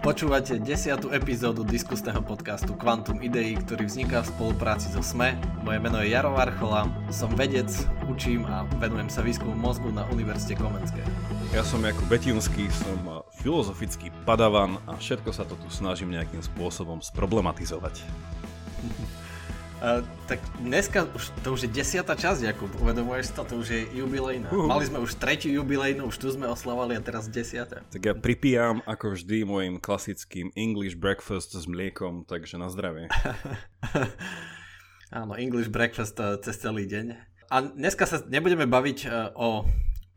Počúvate desiatú epizódu diskusného podcastu Quantum Idei, ktorý vzniká v spolupráci so SME. Moje meno je Jaro Varchola, som vedec, učím a venujem sa výskumu mozgu na Univerzite Komenskej. Ja som Jakub Betinský, som filozofický padavan a všetko sa to tu snažím nejakým spôsobom sproblematizovať. Uh, tak dneska už, to už je desiatá časť, Jakub, uvedomuješ to, to už je jubilejná. Uh. Mali sme už tretiu jubilejnú, už tu sme oslavali a teraz desiatá. Tak ja pripijam ako vždy môjim klasickým English breakfast s mliekom, takže na zdravie. Áno, English breakfast uh, cez celý deň. A dneska sa nebudeme baviť uh, o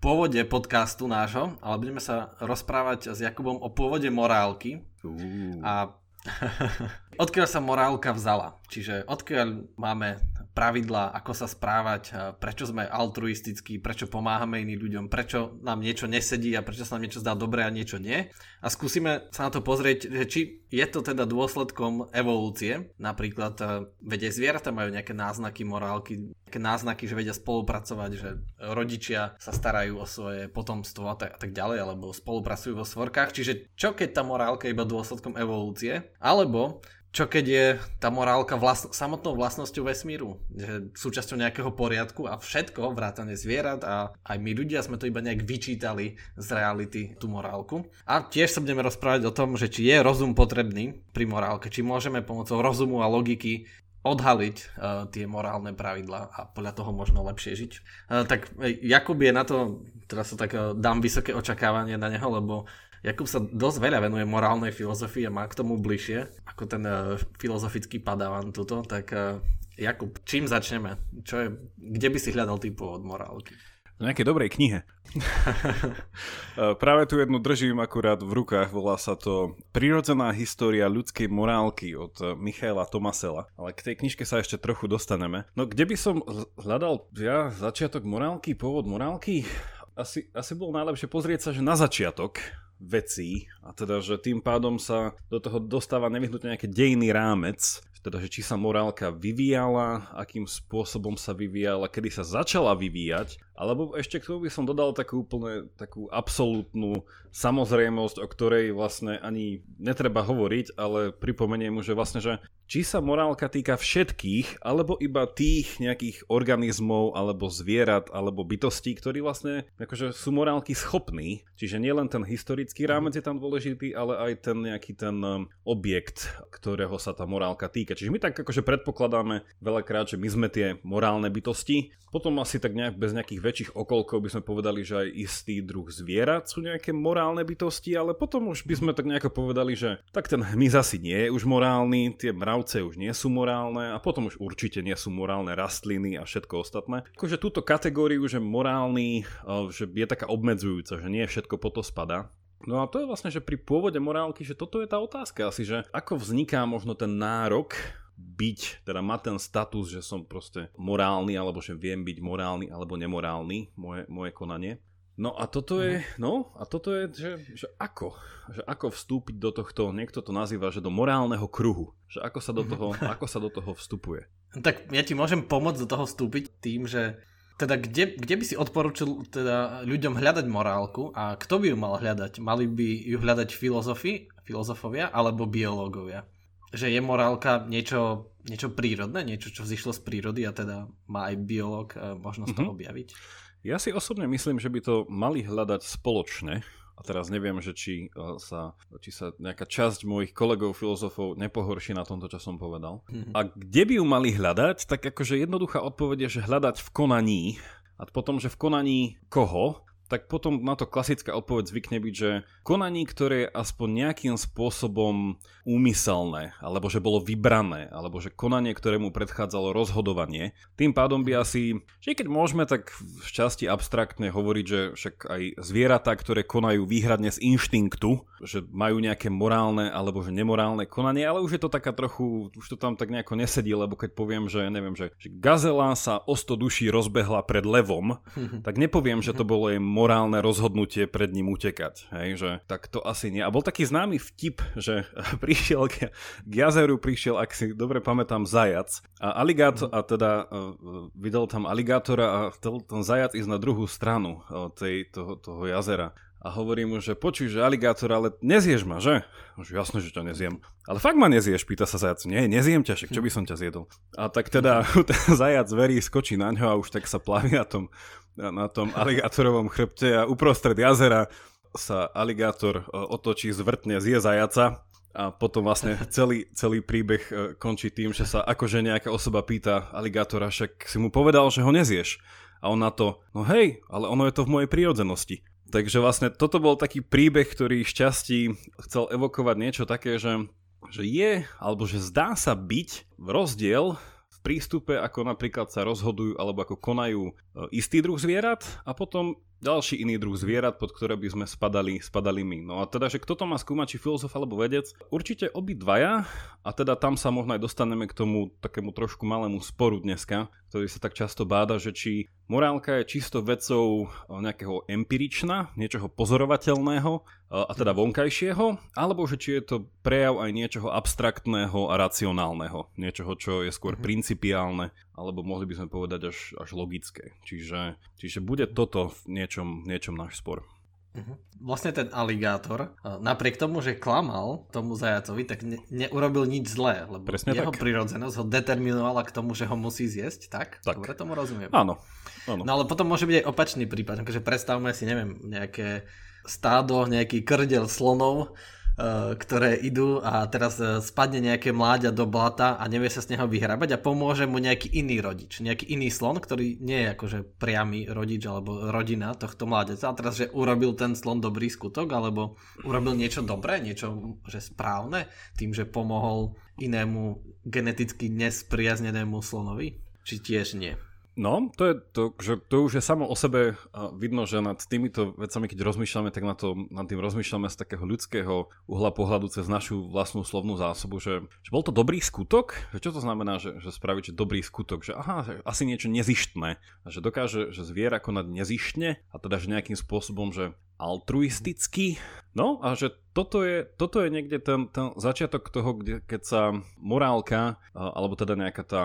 pôvode podcastu nášho, ale budeme sa rozprávať s Jakubom o pôvode morálky. Uh. A odkiaľ sa morálka vzala? Čiže odkiaľ máme pravidlá, ako sa správať, prečo sme altruistickí, prečo pomáhame iným ľuďom, prečo nám niečo nesedí a prečo sa nám niečo zdá dobré a niečo nie. A skúsime sa na to pozrieť, že či je to teda dôsledkom evolúcie. Napríklad vedia zvieratá majú nejaké náznaky morálky, nejaké náznaky, že vedia spolupracovať, že rodičia sa starajú o svoje potomstvo tak, a tak ďalej, alebo spolupracujú vo svorkách. Čiže čo keď tá morálka je iba dôsledkom evolúcie? Alebo čo keď je tá morálka vlastn- samotnou vlastnosťou vesmíru, že súčasťou nejakého poriadku a všetko, vrátane zvierat a aj my ľudia sme to iba nejak vyčítali z reality tú morálku. A tiež sa budeme rozprávať o tom, že či je rozum potrebný pri morálke, či môžeme pomocou rozumu a logiky odhaliť uh, tie morálne pravidlá a podľa toho možno lepšie žiť. Uh, tak Jakub je na to, teraz sa tak uh, dám vysoké očakávanie na neho, lebo Jakub sa dosť veľa venuje morálnej filozofii a má k tomu bližšie ako ten uh, filozofický padávan tuto, tak uh, Jakub, čím začneme? Čo je, kde by si hľadal ty pôvod morálky? V nejakej dobrej knihe. Práve tu jednu držím akurát v rukách, volá sa to Prirodzená história ľudskej morálky od Michaela Tomasela. Ale k tej knižke sa ešte trochu dostaneme. No kde by som hľadal ja začiatok morálky, pôvod morálky? Asi, asi bolo najlepšie pozrieť sa, že na začiatok vecí. A teda, že tým pádom sa do toho dostáva nevyhnutne nejaký dejný rámec, teda, že či sa morálka vyvíjala, akým spôsobom sa vyvíjala, kedy sa začala vyvíjať alebo ešte k tomu by som dodal takú úplne takú absolútnu samozrejmosť, o ktorej vlastne ani netreba hovoriť, ale pripomeniem mu, že vlastne, že či sa morálka týka všetkých, alebo iba tých nejakých organizmov, alebo zvierat, alebo bytostí, ktorí vlastne akože sú morálky schopní. Čiže nielen ten historický rámec je tam dôležitý, ale aj ten nejaký ten um, objekt, ktorého sa tá morálka týka. Čiže my tak akože predpokladáme veľakrát, že my sme tie morálne bytosti, potom asi tak nejak bez nejakých väčších okolkov by sme povedali, že aj istý druh zvierat sú nejaké morálne bytosti, ale potom už by sme tak nejako povedali, že tak ten hmyz asi nie je už morálny, tie mravce už nie sú morálne a potom už určite nie sú morálne rastliny a všetko ostatné. Akože túto kategóriu, že morálny, že je taká obmedzujúca, že nie všetko po to spada. No a to je vlastne, že pri pôvode morálky, že toto je tá otázka asi, že ako vzniká možno ten nárok byť, teda mať ten status, že som proste morálny, alebo že viem byť morálny alebo nemorálny, moje, moje konanie. No a toto je, mhm. no a toto je, že, že ako? Že ako vstúpiť do tohto, niekto to nazýva, že do morálneho kruhu. Že ako sa do toho, ako sa do toho vstupuje. Tak ja ti môžem pomôcť do toho vstúpiť tým, že teda kde, kde by si odporučil teda ľuďom hľadať morálku a kto by ju mal hľadať? Mali by ju hľadať filozofi, filozofovia alebo biológovia? Že je morálka niečo, niečo prírodné, niečo, čo vzýšlo z prírody a teda má aj biológ e, možnosť mm-hmm. to objaviť? Ja si osobne myslím, že by to mali hľadať spoločne. A teraz neviem, že či e, sa, či sa nejaká časť mojich kolegov filozofov nepohorší na tomto, čo som povedal. Mm-hmm. A kde by ju mali hľadať, tak akože jednoduchá odpoveď je, že hľadať v konaní. A potom, že v konaní koho? Tak potom na to klasická odpoveď zvykne byť, že konaní, ktoré je aspoň nejakým spôsobom úmyselné, alebo že bolo vybrané, alebo že konanie, ktorému predchádzalo rozhodovanie. Tým pádom by asi, že keď môžeme tak v časti abstraktne hovoriť, že však aj zvieratá, ktoré konajú výhradne z inštinktu, že majú nejaké morálne alebo že nemorálne konanie, ale už je to taká trochu, už to tam tak nejako nesedí, lebo keď poviem, že neviem, že, že gazela sa o 100 duší rozbehla pred levom, tak nepoviem, že to bolo jej morálne rozhodnutie pred ním utekať. Hej, že tak to asi nie. A bol taký známy vtip, že prišiel k, k jazeru, prišiel, ak si dobre pamätám, zajac. A aligátor, a teda uh, videl tam aligátora a chcel ten zajac ísť na druhú stranu uh, tej, toho, toho jazera a hovorí mu, že počuj, že aligátor, ale nezieš ma, že? Že jasné, že ťa nezjem. Ale fakt ma nezieš, pýta sa zajac. Nie, nezjem ťa, však čo by som ťa zjedol. A tak teda ten zajac verí, skočí na ňo a už tak sa plaví na tom, na tom aligátorovom chrbte a uprostred jazera sa aligátor e, otočí, zvrtne, zje zajaca a potom vlastne celý, celý príbeh e, končí tým, že sa akože nejaká osoba pýta aligátora, však si mu povedal, že ho nezieš. A on na to, no hej, ale ono je to v mojej prírodzenosti. Takže vlastne toto bol taký príbeh, ktorý šťastí chcel evokovať niečo také, že, že je, alebo že zdá sa byť rozdiel prístupe, ako napríklad sa rozhodujú alebo ako konajú e, istý druh zvierat a potom ďalší iný druh zvierat, pod ktoré by sme spadali, spadali my. No a teda, že kto to má skúmať, či filozof alebo vedec? Určite obidvaja a teda tam sa možno aj dostaneme k tomu takému trošku malému sporu dneska, ktorý sa tak často báda, že či morálka je čisto vecou nejakého empirična, niečoho pozorovateľného a teda vonkajšieho, alebo že či je to prejav aj niečoho abstraktného a racionálneho, niečoho, čo je skôr mm-hmm. principiálne, alebo mohli by sme povedať až, až logické. Čiže, čiže bude toto v niečom, niečom náš spor. Uh-huh. Vlastne ten aligátor, napriek tomu, že klamal tomu zajacovi, tak ne, neurobil nič zlé, lebo Presne jeho tak. prirodzenosť ho determinovala k tomu, že ho musí zjesť, tak? tak. Dobre tomu rozumiem. Áno. áno. No ale potom môže byť aj opačný prípad, akože predstavme si, neviem, nejaké stádo, nejaký krdel slonov, ktoré idú a teraz eh, spadne nejaké mláďa do blata a nevie sa z neho vyhrabať a pomôže mu nejaký iný rodič, nejaký iný slon, ktorý nie je akože priamy rodič alebo rodina tohto mláďaca. A teraz, že urobil ten slon dobrý skutok alebo urobil niečo dobré, niečo že správne tým, že pomohol inému geneticky nespriaznenému slonovi? Či tiež nie? No, to je to, že to už je samo o sebe vidno, že nad týmito vecami, keď rozmýšľame, tak na to, nad tým rozmýšľame z takého ľudského uhla pohľadu cez našu vlastnú slovnú zásobu, že, že bol to dobrý skutok? Že čo to znamená, že, že spraviť že dobrý skutok? Že aha, že asi niečo nezištné. Že dokáže že zviera konať nezištne a teda že nejakým spôsobom, že altruisticky. No a že toto je, toto je niekde ten, ten začiatok toho, kde, keď sa morálka, alebo teda nejaká tá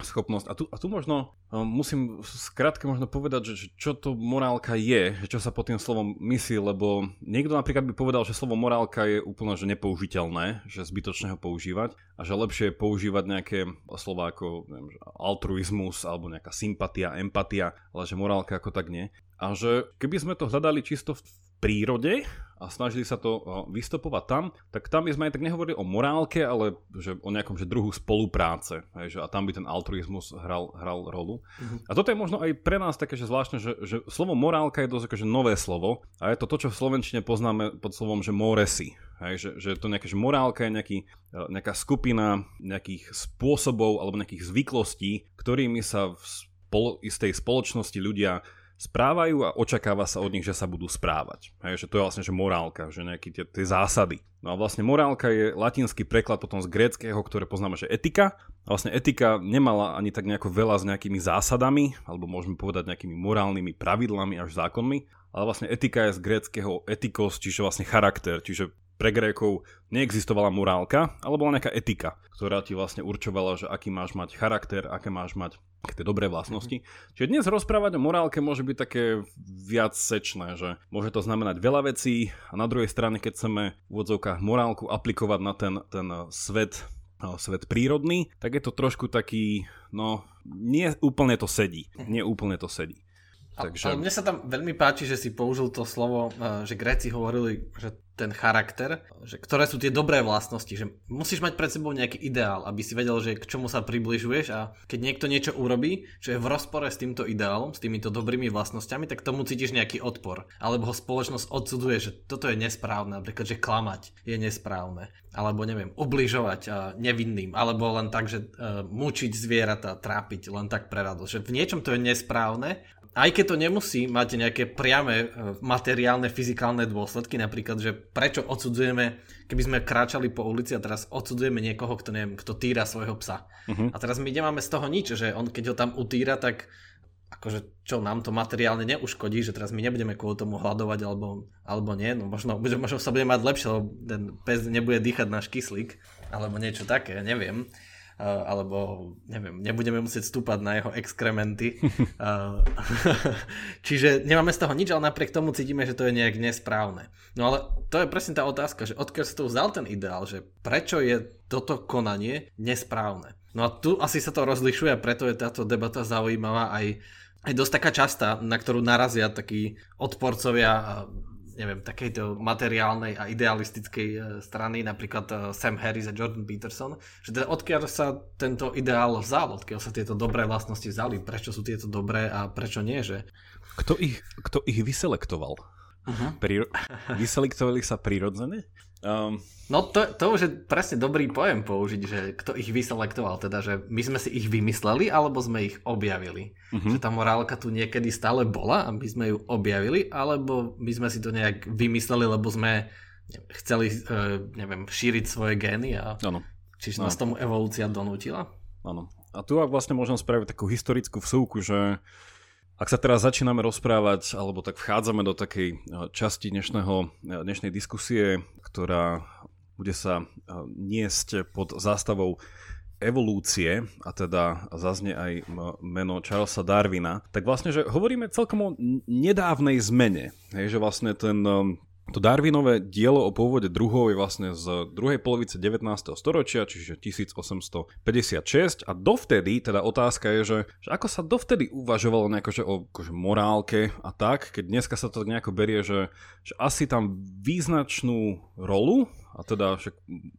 schopnosť. A tu, a tu možno um, musím skrátke možno povedať, že, čo to morálka je, čo sa pod tým slovom myslí, lebo niekto napríklad by povedal, že slovo morálka je úplne že nepoužiteľné, že zbytočné ho používať a že lepšie je používať nejaké slova ako neviem, altruizmus alebo nejaká sympatia, empatia, ale že morálka ako tak nie. A že keby sme to hľadali čisto v prírode a snažili sa to vystopovať tam, tak tam by sme aj tak nehovorili o morálke, ale že o nejakom že druhu spolupráce. Hej, že, a tam by ten altruizmus hral, hral rolu. Uh-huh. A toto je možno aj pre nás také, že zvláštne, že, že slovo morálka je dosť akože nové slovo a je to to, čo v Slovenčine poznáme pod slovom, že moresi. Hej, že, že to nejaká že morálka je nejaký, nejaká skupina nejakých spôsobov alebo nejakých zvyklostí, ktorými sa v spolo, istej spoločnosti ľudia správajú a očakáva sa od nich, že sa budú správať. Hej, že to je vlastne že morálka, že nejaké tie, tie zásady. No a vlastne morálka je latinský preklad potom z gréckého, ktoré poznáme, že etika. A vlastne etika nemala ani tak nejako veľa s nejakými zásadami, alebo môžeme povedať nejakými morálnymi pravidlami až zákonmi, ale vlastne etika je z gréckého etikos, čiže vlastne charakter, čiže pre Grékov neexistovala morálka, ale bola nejaká etika, ktorá ti vlastne určovala, že aký máš mať charakter, aké máš mať tie dobré vlastnosti. Mm-hmm. Čiže dnes rozprávať o morálke môže byť také viac sečné, že môže to znamenať veľa vecí a na druhej strane, keď chceme v úvodzovkách morálku aplikovať na ten, ten svet svet prírodný, tak je to trošku taký, no, nie úplne to sedí. Nie úplne to sedí. Takže... Ale mne sa tam veľmi páči, že si použil to slovo, eh, že Gréci hovorili, že ten charakter, že ktoré sú tie dobré vlastnosti, že musíš mať pred sebou nejaký ideál, aby si vedel, že k čomu sa približuješ a keď niekto niečo urobí, čo je v rozpore s týmto ideálom, s týmito dobrými vlastnosťami, tak tomu cítiš nejaký odpor. Alebo ho spoločnosť odsuduje, že toto je nesprávne, napríklad, že klamať je nesprávne. Alebo neviem, ubližovať uh, nevinným, alebo len tak, že uh, mučiť zvieratá, trápiť len tak pre radosť. Že v niečom to je nesprávne aj keď to nemusí mať nejaké priame e, materiálne, fyzikálne dôsledky, napríklad, že prečo odsudzujeme, keby sme kráčali po ulici a teraz odsudzujeme niekoho, kto neviem, kto týra svojho psa. Uh-huh. A teraz my nemáme z toho nič, že on keď ho tam utýra, tak akože čo nám to materiálne neuškodí, že teraz my nebudeme kvôli tomu hľadovať alebo, alebo nie, no možno, možno sa bude mať lepšie, lebo ten pes nebude dýchať náš kyslík, alebo niečo také, neviem. Uh, alebo neviem, nebudeme musieť stúpať na jeho exkrementy. Uh, čiže nemáme z toho nič, ale napriek tomu cítime, že to je nejak nesprávne. No ale to je presne tá otázka, že odkiaľ sa to vzal ten ideál, že prečo je toto konanie nesprávne. No a tu asi sa to rozlišuje preto je táto debata zaujímavá aj, aj dosť taká častá, na ktorú narazia takí odporcovia neviem, takejto materiálnej a idealistickej e, strany, napríklad e, Sam Harris a Jordan Peterson, že teda odkiaľ sa tento ideál vzal, odkiaľ sa tieto dobré vlastnosti vzali, prečo sú tieto dobré a prečo nie, že? Kto ich, kto ich vyselektoval? Uh-huh. Pri, vyselektovali sa prirodzene? Um, no to, to už je presne dobrý pojem použiť, že kto ich vyselektoval, teda že my sme si ich vymysleli alebo sme ich objavili. Uh-huh. Že tá morálka tu niekedy stále bola a my sme ju objavili, alebo my sme si to nejak vymysleli, lebo sme chceli, uh, neviem, šíriť svoje gény a ano. čiže nás tomu evolúcia donútila. Áno. A tu vlastne môžem spraviť takú historickú vsúku, že ak sa teraz začíname rozprávať, alebo tak vchádzame do takej eh, časti dnešného, eh, dnešnej diskusie, ktorá bude sa eh, niesť pod zástavou evolúcie, a teda zaznie aj meno Charlesa Darwina, tak vlastne, že hovoríme celkom o nedávnej zmene. Hej, že vlastne ten to Darwinové dielo o pôvode druhov je vlastne z druhej polovice 19. storočia, čiže 1856 a dovtedy, teda otázka je, že, že ako sa dovtedy uvažovalo nejako, že o akože morálke a tak, keď dneska sa to nejako berie, že, že asi tam význačnú rolu a teda však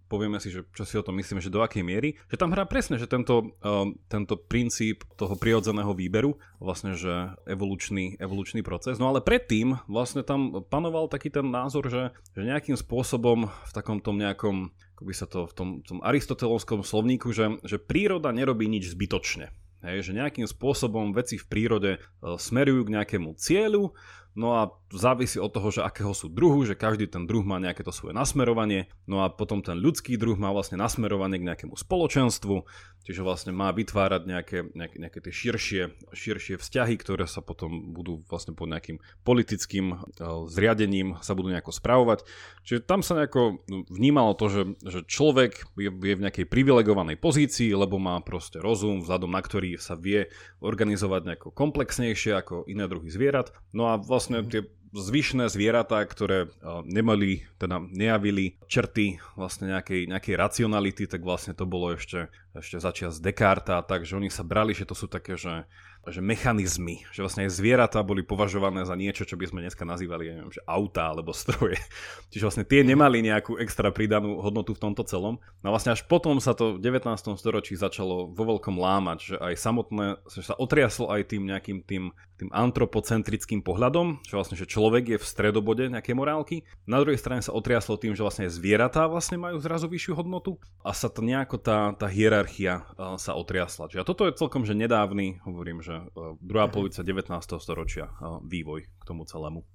povieme si, že čo si o tom myslíme, že do akej miery, že tam hrá presne, že tento, uh, tento princíp toho prirodzeného výberu, vlastne, že evolučný, evolučný proces. No ale predtým vlastne tam panoval taký ten názor, že, že nejakým spôsobom v takom tom nejakom, ako by sa to v tom, tom aristotelovskom slovníku, že, že príroda nerobí nič zbytočne. Hej, že nejakým spôsobom veci v prírode uh, smerujú k nejakému cieľu No a závisí od toho, že akého sú druhu, že každý ten druh má nejaké to svoje nasmerovanie. No a potom ten ľudský druh má vlastne nasmerovanie k nejakému spoločenstvu, čiže vlastne má vytvárať nejaké, nejaké, nejaké tie širšie, širšie vzťahy, ktoré sa potom budú vlastne pod nejakým politickým uh, zriadením sa budú nejako spravovať. Čiže tam sa nejako vnímalo to, že, že človek je, je v nejakej privilegovanej pozícii, lebo má proste rozum, vzhľadom na ktorý sa vie organizovať nejako komplexnejšie ako iné druhy zvierat. No a vlastne vlastne tie zvyšné zvieratá, ktoré nemali, teda nejavili črty vlastne nejakej, nejakej racionality, tak vlastne to bolo ešte, ešte začias Descartes, takže oni sa brali, že to sú také, že že mechanizmy, že vlastne aj zvieratá boli považované za niečo, čo by sme dneska nazývali, neviem, že auta alebo stroje. Čiže vlastne tie nemali nejakú extra pridanú hodnotu v tomto celom. No vlastne až potom sa to v 19. storočí začalo vo veľkom lámať, že aj samotné, že sa otriaslo aj tým nejakým tým, tým antropocentrickým pohľadom, že vlastne, že človek je v stredobode nejakej morálky. Na druhej strane sa otriaslo tým, že vlastne zvieratá vlastne majú zrazu vyššiu hodnotu a sa to nejako tá, tá hierarchia sa otriasla. Čiže toto je celkom, že nedávny, hovorím, že e, druhá mhm. polovica 19. storočia e, vývoj k tomu celému.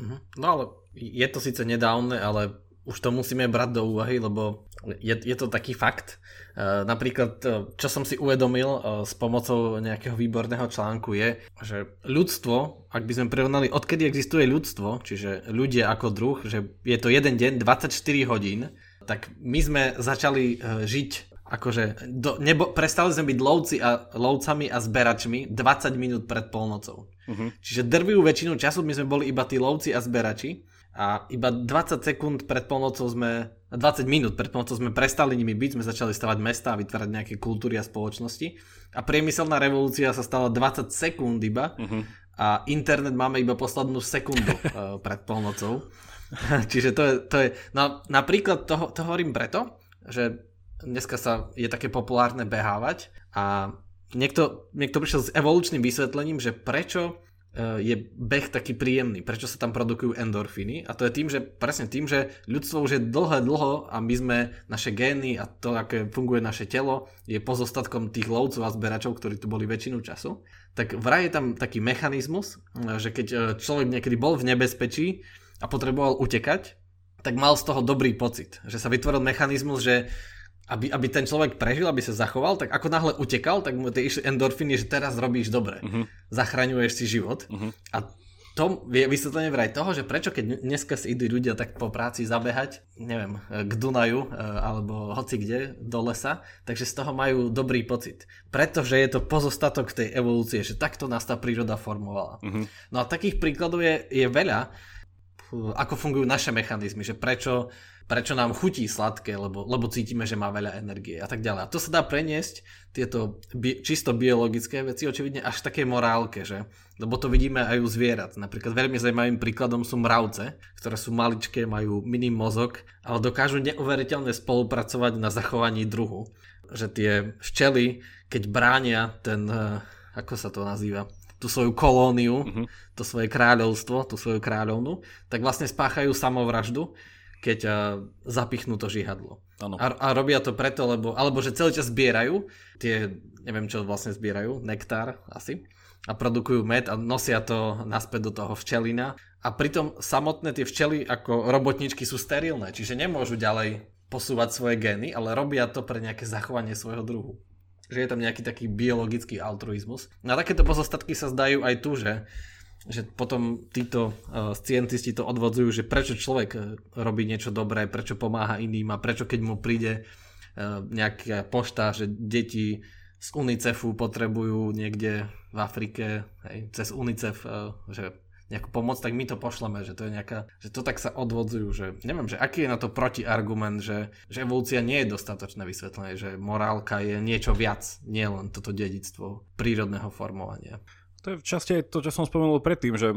Mhm. No ale je to síce nedávne, ale už to musíme brať do úvahy, lebo je, je to taký fakt. E, napríklad, čo som si uvedomil s pomocou nejakého výborného článku je, že ľudstvo, ak by sme prirovnali, odkedy existuje ľudstvo, čiže ľudia ako druh, že je to jeden deň, 24 hodín, tak my sme začali žiť akože do, nebo, prestali sme byť lovci a, lovcami a zberačmi 20 minút pred polnocou. Uh-huh. Čiže drvivú väčšinu času my sme boli iba tí lovci a zberači a iba 20 sekúnd pred polnocou sme, 20 minút pred polnocou sme prestali nimi byť, sme začali stavať mesta a vytvárať nejaké kultúry a spoločnosti a priemyselná revolúcia sa stala 20 sekúnd iba uh-huh. a internet máme iba poslednú sekundu uh, pred polnocou. Čiže to je, to je no, napríklad to, to hovorím preto, že dneska sa je také populárne behávať a niekto, niekto prišiel s evolučným vysvetlením, že prečo je beh taký príjemný, prečo sa tam produkujú endorfíny? A to je tým, že presne tým, že ľudstvo už je dlhé dlho a my sme, naše gény a to, aké funguje naše telo, je pozostatkom tých lovcov a zberačov, ktorí tu boli väčšinu času, tak vraj je tam taký mechanizmus, e, že keď e, človek niekedy bol v nebezpečí a potreboval utekať, tak mal z toho dobrý pocit, že sa vytvoril mechanizmus, že aby, aby ten človek prežil, aby sa zachoval, tak ako náhle utekal, tak mu tie išli endorfiny, že teraz robíš dobre. Uh-huh. Zachraňuješ si život. Uh-huh. A to je vysvetlenie vraj toho, že prečo keď dneska si idú ľudia tak po práci zabehať, neviem, k Dunaju e, alebo hoci kde, do lesa, takže z toho majú dobrý pocit. Pretože je to pozostatok tej evolúcie, že takto nás tá príroda formovala. Uh-huh. No a takých príkladov je, je veľa, ako fungujú naše mechanizmy, že prečo prečo nám chutí sladké, lebo, lebo cítime, že má veľa energie a tak ďalej. A to sa dá preniesť, tieto bi- čisto biologické veci, očividne až také morálke, že? Lebo to vidíme aj u zvierat. Napríklad veľmi zaujímavým príkladom sú mravce, ktoré sú maličké, majú mini mozog, ale dokážu neuveriteľne spolupracovať na zachovaní druhu. Že tie včely, keď bránia ten, eh, ako sa to nazýva, tú svoju kolóniu, uh-huh. to svoje kráľovstvo, tú svoju kráľovnu, tak vlastne spáchajú samovraždu, keď uh, zapichnú to žihadlo. A, a robia to preto, lebo, alebo že celý čas zbierajú tie, neviem čo vlastne zbierajú, nektár asi, a produkujú med a nosia to naspäť do toho včelina. A pritom samotné tie včely ako robotničky sú sterilné, čiže nemôžu ďalej posúvať svoje gény, ale robia to pre nejaké zachovanie svojho druhu. Že je tam nejaký taký biologický altruizmus. No a takéto pozostatky sa zdajú aj tu, že že potom títo uh, scientisti to odvodzujú, že prečo človek uh, robí niečo dobré, prečo pomáha iným a prečo keď mu príde uh, nejaká pošta, že deti z UNICEFu potrebujú niekde v Afrike hej, cez UNICEF, uh, že nejakú pomoc, tak my to pošleme, že to je nejaká, že to tak sa odvodzujú, že neviem, že aký je na to protiargument, že, že evolúcia nie je dostatočné vysvetlenie, že morálka je niečo viac, nie len toto dedictvo prírodného formovania. To je v časti aj to, čo som spomenul predtým, že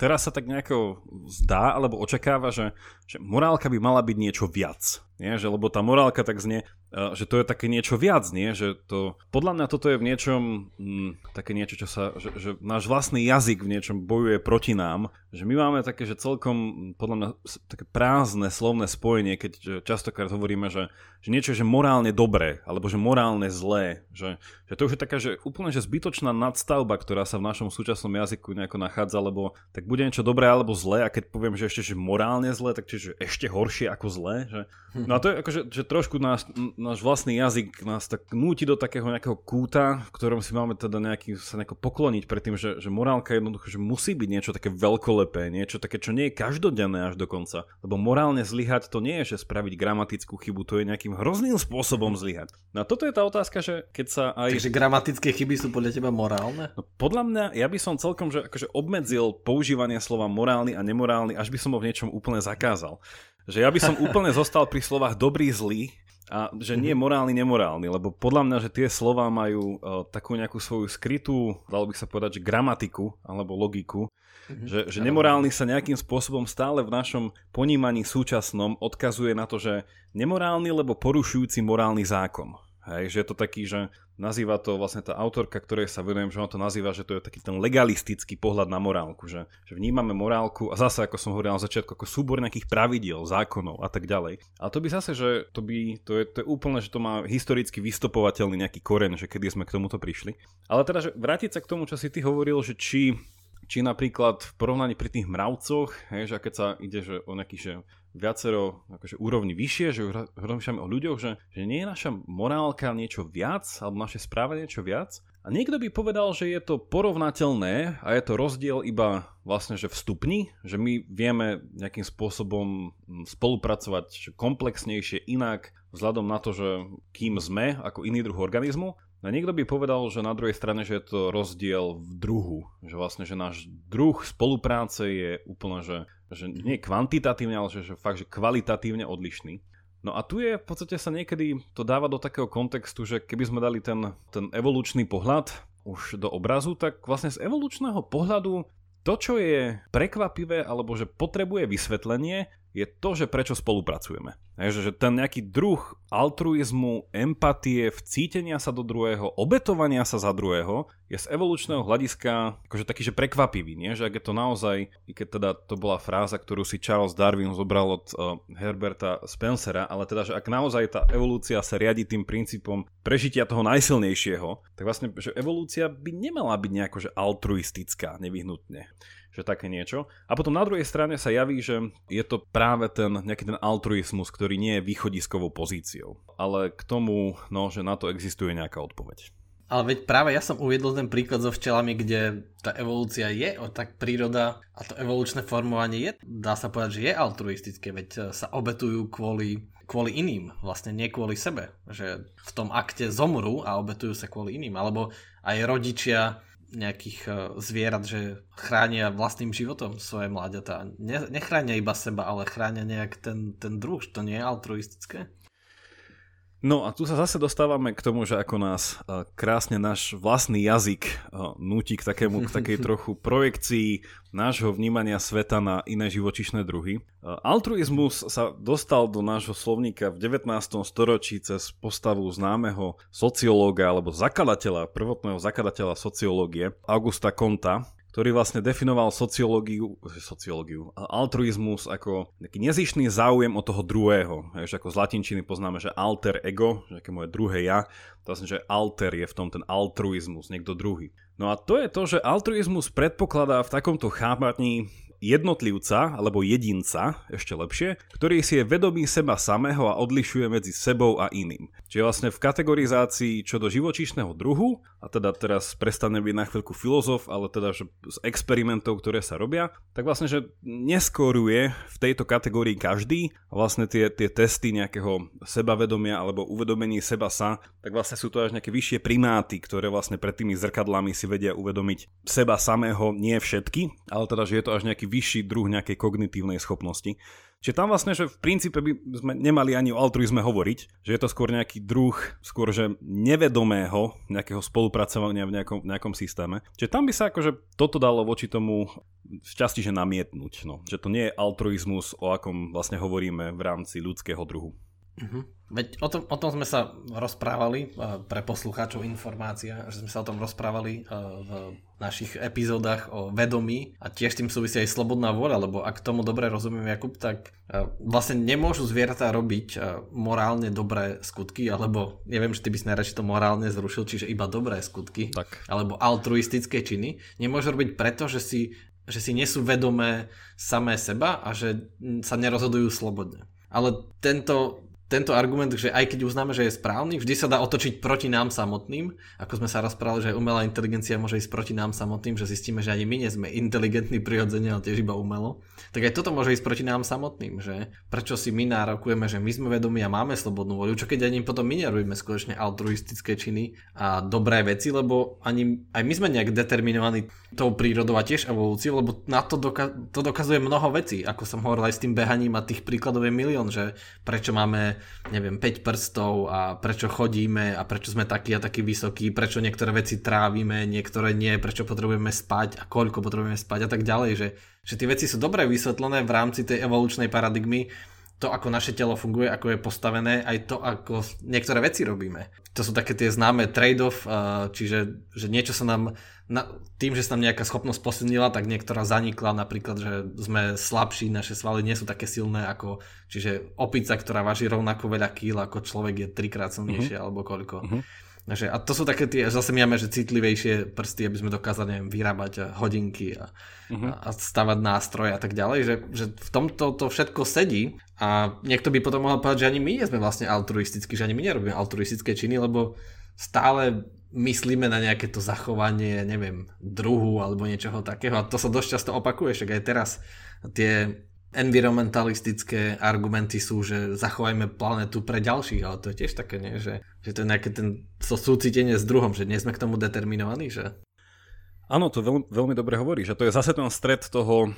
teraz sa tak nejako zdá alebo očakáva, že, že morálka by mala byť niečo viac. Nie? Že, lebo tá morálka tak znie, že to je také niečo viac, nie? Že to, podľa mňa toto je v niečom hm, také niečo, čo sa, že, že náš vlastný jazyk v niečom bojuje proti nám, že my máme také, že celkom podľa mňa také prázdne slovné spojenie, keď častokrát hovoríme, že, že niečo je že morálne dobré, alebo že morálne zlé, že, že to už je taká, že úplne že zbytočná nadstavba, ktorá sa v našom súčasnom jazyku nejako nachádza, lebo tak bude niečo dobré alebo zlé a keď poviem, že ešte že morálne zlé, tak čiže ešte horšie ako zlé, že No a to je akože, že trošku náš, náš vlastný jazyk nás tak núti do takého nejakého kúta, v ktorom si máme teda nejaký, sa nejako pokloniť pred tým, že, že morálka jednoducho, že musí byť niečo také veľkolepé, niečo také, čo nie je každodenné až do konca. Lebo morálne zlyhať to nie je, že spraviť gramatickú chybu, to je nejakým hrozným spôsobom zlyhať. No a toto je tá otázka, že keď sa aj... Takže gramatické chyby sú podľa teba morálne? No podľa mňa, ja by som celkom že akože obmedzil používanie slova morálny a nemorálny, až by som ho v niečom úplne zakázal. Že ja by som úplne zostal pri slovách dobrý, zlý, a že nie mhm. morálny, nemorálny, lebo podľa mňa, že tie slova majú uh, takú nejakú svoju skrytú, dalo by sa povedať, že gramatiku alebo logiku, mm-hmm. že, že nemorálny sa nejakým spôsobom stále v našom ponímaní súčasnom odkazuje na to, že nemorálny, lebo porušujúci morálny zákon. Hej, že je to taký, že nazýva to vlastne tá autorka, ktorej sa venujem, že ona to nazýva, že to je taký ten legalistický pohľad na morálku, že, že vnímame morálku a zase, ako som hovoril na začiatku, ako súbor nejakých pravidiel, zákonov a tak ďalej. A to by zase, že to by, to je, to je úplne, že to má historicky vystopovateľný nejaký koren, že kedy sme k tomuto prišli. Ale teda, že vrátiť sa k tomu, čo si ty hovoril, že či či napríklad v porovnaní pri tých mravcoch, hej, že keď sa ide že o nejaký že viacero akože, úrovni vyššie, že rozmýšľame o ľuďoch, že, že nie je naša morálka niečo viac, alebo naše správanie niečo viac. A niekto by povedal, že je to porovnateľné a je to rozdiel iba vlastne, že v stupni, že my vieme nejakým spôsobom hm, spolupracovať komplexnejšie inak vzhľadom na to, že kým sme ako iný druh organizmu. No niekto by povedal, že na druhej strane, že je to rozdiel v druhu. Že vlastne, že náš druh spolupráce je úplne, že že nie kvantitatívne, ale že, že fakt, že kvalitatívne odlišný. No a tu je v podstate sa niekedy to dáva do takého kontextu, že keby sme dali ten, ten evolučný pohľad už do obrazu, tak vlastne z evolučného pohľadu to, čo je prekvapivé alebo že potrebuje vysvetlenie, je to, že prečo spolupracujeme. že, že ten nejaký druh altruizmu, empatie, vcítenia sa do druhého, obetovania sa za druhého je z evolučného hľadiska akože taký, že prekvapivý, nie? Že ak je to naozaj, i keď teda to bola fráza, ktorú si Charles Darwin zobral od uh, Herberta Spencera, ale teda, že ak naozaj tá evolúcia sa riadi tým princípom prežitia toho najsilnejšieho, tak vlastne, že evolúcia by nemala byť nejako že altruistická nevyhnutne že také niečo. A potom na druhej strane sa javí, že je to práve ten nejaký ten altruizmus, ktorý nie je východiskovou pozíciou. Ale k tomu, no, že na to existuje nejaká odpoveď. Ale veď práve ja som uviedol ten príklad so včelami, kde tá evolúcia je, o tak príroda a to evolučné formovanie je, dá sa povedať, že je altruistické, veď e, sa obetujú kvôli, kvôli iným, vlastne nie kvôli sebe, že v tom akte zomrú a obetujú sa kvôli iným, alebo aj rodičia nejakých e, zvierat, že chránia vlastným životom svoje mláďatá. Ne, nechránia iba seba, ale chránia nejak ten, ten druh, to nie je altruistické? No a tu sa zase dostávame k tomu, že ako nás e, krásne náš vlastný jazyk e, nutí k, takému, k takej trochu projekcii nášho vnímania sveta na iné živočišné druhy. E, altruizmus sa dostal do nášho slovníka v 19. storočí cez postavu známeho sociológa alebo zakladateľa, prvotného zakladateľa sociológie Augusta Conta, ktorý vlastne definoval sociológiu, sociológiu, altruizmus ako nejaký nezišný záujem o toho druhého. Jež ako z latinčiny poznáme, že alter ego, že aké moje druhé ja, to vlastne, že alter je v tom ten altruizmus, niekto druhý. No a to je to, že altruizmus predpokladá v takomto chápaní jednotlivca alebo jedinca, ešte lepšie, ktorý si je vedomý seba samého a odlišuje medzi sebou a iným. Čiže vlastne v kategorizácii čo do živočíšneho druhu, a teda teraz prestane byť na chvíľku filozof, ale teda že z experimentov, ktoré sa robia, tak vlastne, že neskoruje v tejto kategórii každý a vlastne tie, tie testy nejakého sebavedomia alebo uvedomení seba sa, tak vlastne sú to až nejaké vyššie primáty, ktoré vlastne pred tými zrkadlami si vedia uvedomiť seba samého, nie všetky, ale teda, že je to až nejaký vyšší druh nejakej kognitívnej schopnosti. Čiže tam vlastne, že v princípe by sme nemali ani o altruizme hovoriť, že je to skôr nejaký druh, skôr že nevedomého nejakého spolupracovania v nejakom, nejakom systéme. Čiže tam by sa akože toto dalo voči tomu v časti, že namietnúť. No. Že to nie je altruizmus, o akom vlastne hovoríme v rámci ľudského druhu. Uh-huh. Veď o tom, o tom sme sa rozprávali, uh, pre poslucháčov informácia, že sme sa o tom rozprávali uh, v našich epizódach o vedomí a tiež tým súvisí aj slobodná vôľa, lebo ak tomu dobre rozumiem Jakub, tak uh, vlastne nemôžu zvieratá robiť morálne dobré skutky, alebo neviem, že ty by si najradšej to morálne zrušil, čiže iba dobré skutky, tak. alebo altruistické činy. Nemôžu robiť preto, že si že si nesú vedomé samé seba a že sa nerozhodujú slobodne. Ale tento tento argument, že aj keď uznáme, že je správny, vždy sa dá otočiť proti nám samotným, ako sme sa rozprávali, že umelá inteligencia môže ísť proti nám samotným, že zistíme, že ani my nie sme inteligentní prirodzene, ale tiež iba umelo. Tak aj toto môže ísť proti nám samotným, že prečo si my nárokujeme, že my sme vedomí a máme slobodnú voľu, čo keď ani potom my nerobíme skutočne altruistické činy a dobré veci, lebo ani aj my sme nejak determinovaní tou prírodou a tiež evolúciou, lebo na to, doka- to dokazuje mnoho vecí, ako som hovoril aj s tým behaním a tých príkladov je milión, že prečo máme neviem, 5 prstov a prečo chodíme a prečo sme takí a takí vysokí, prečo niektoré veci trávime, niektoré nie, prečo potrebujeme spať a koľko potrebujeme spať a tak ďalej, že, že tie veci sú dobre vysvetlené v rámci tej evolučnej paradigmy, to, ako naše telo funguje, ako je postavené, aj to, ako niektoré veci robíme. To sú také tie známe trade-off, čiže že niečo sa nám na, tým, že sa nám nejaká schopnosť posilnila, tak niektorá zanikla, napríklad, že sme slabší, naše svaly nie sú také silné ako, čiže opica, ktorá váži rovnako veľa kýl ako človek je trikrát silnejšie uh-huh. alebo koľko. Uh-huh. Takže, a to sú také tie, zase my máme, že citlivejšie prsty, aby sme dokázali neviem, vyrábať hodinky a, uh-huh. a stavať nástroje a tak ďalej, že, že v tomto to všetko sedí a niekto by potom mohol povedať, že ani my nie sme vlastne altruistickí, že ani my nerobíme altruistické činy, lebo stále myslíme na nejaké to zachovanie, neviem, druhu alebo niečoho takého a to sa dosť často opakuje, však aj teraz tie environmentalistické argumenty sú, že zachovajme planetu pre ďalších, ale to je tiež také, nie? Že, že to je nejaké ten so súcitenie s druhom, že nie sme k tomu determinovaní, že? Áno, to veľmi, veľmi dobre hovorí, že to je zase ten stred toho,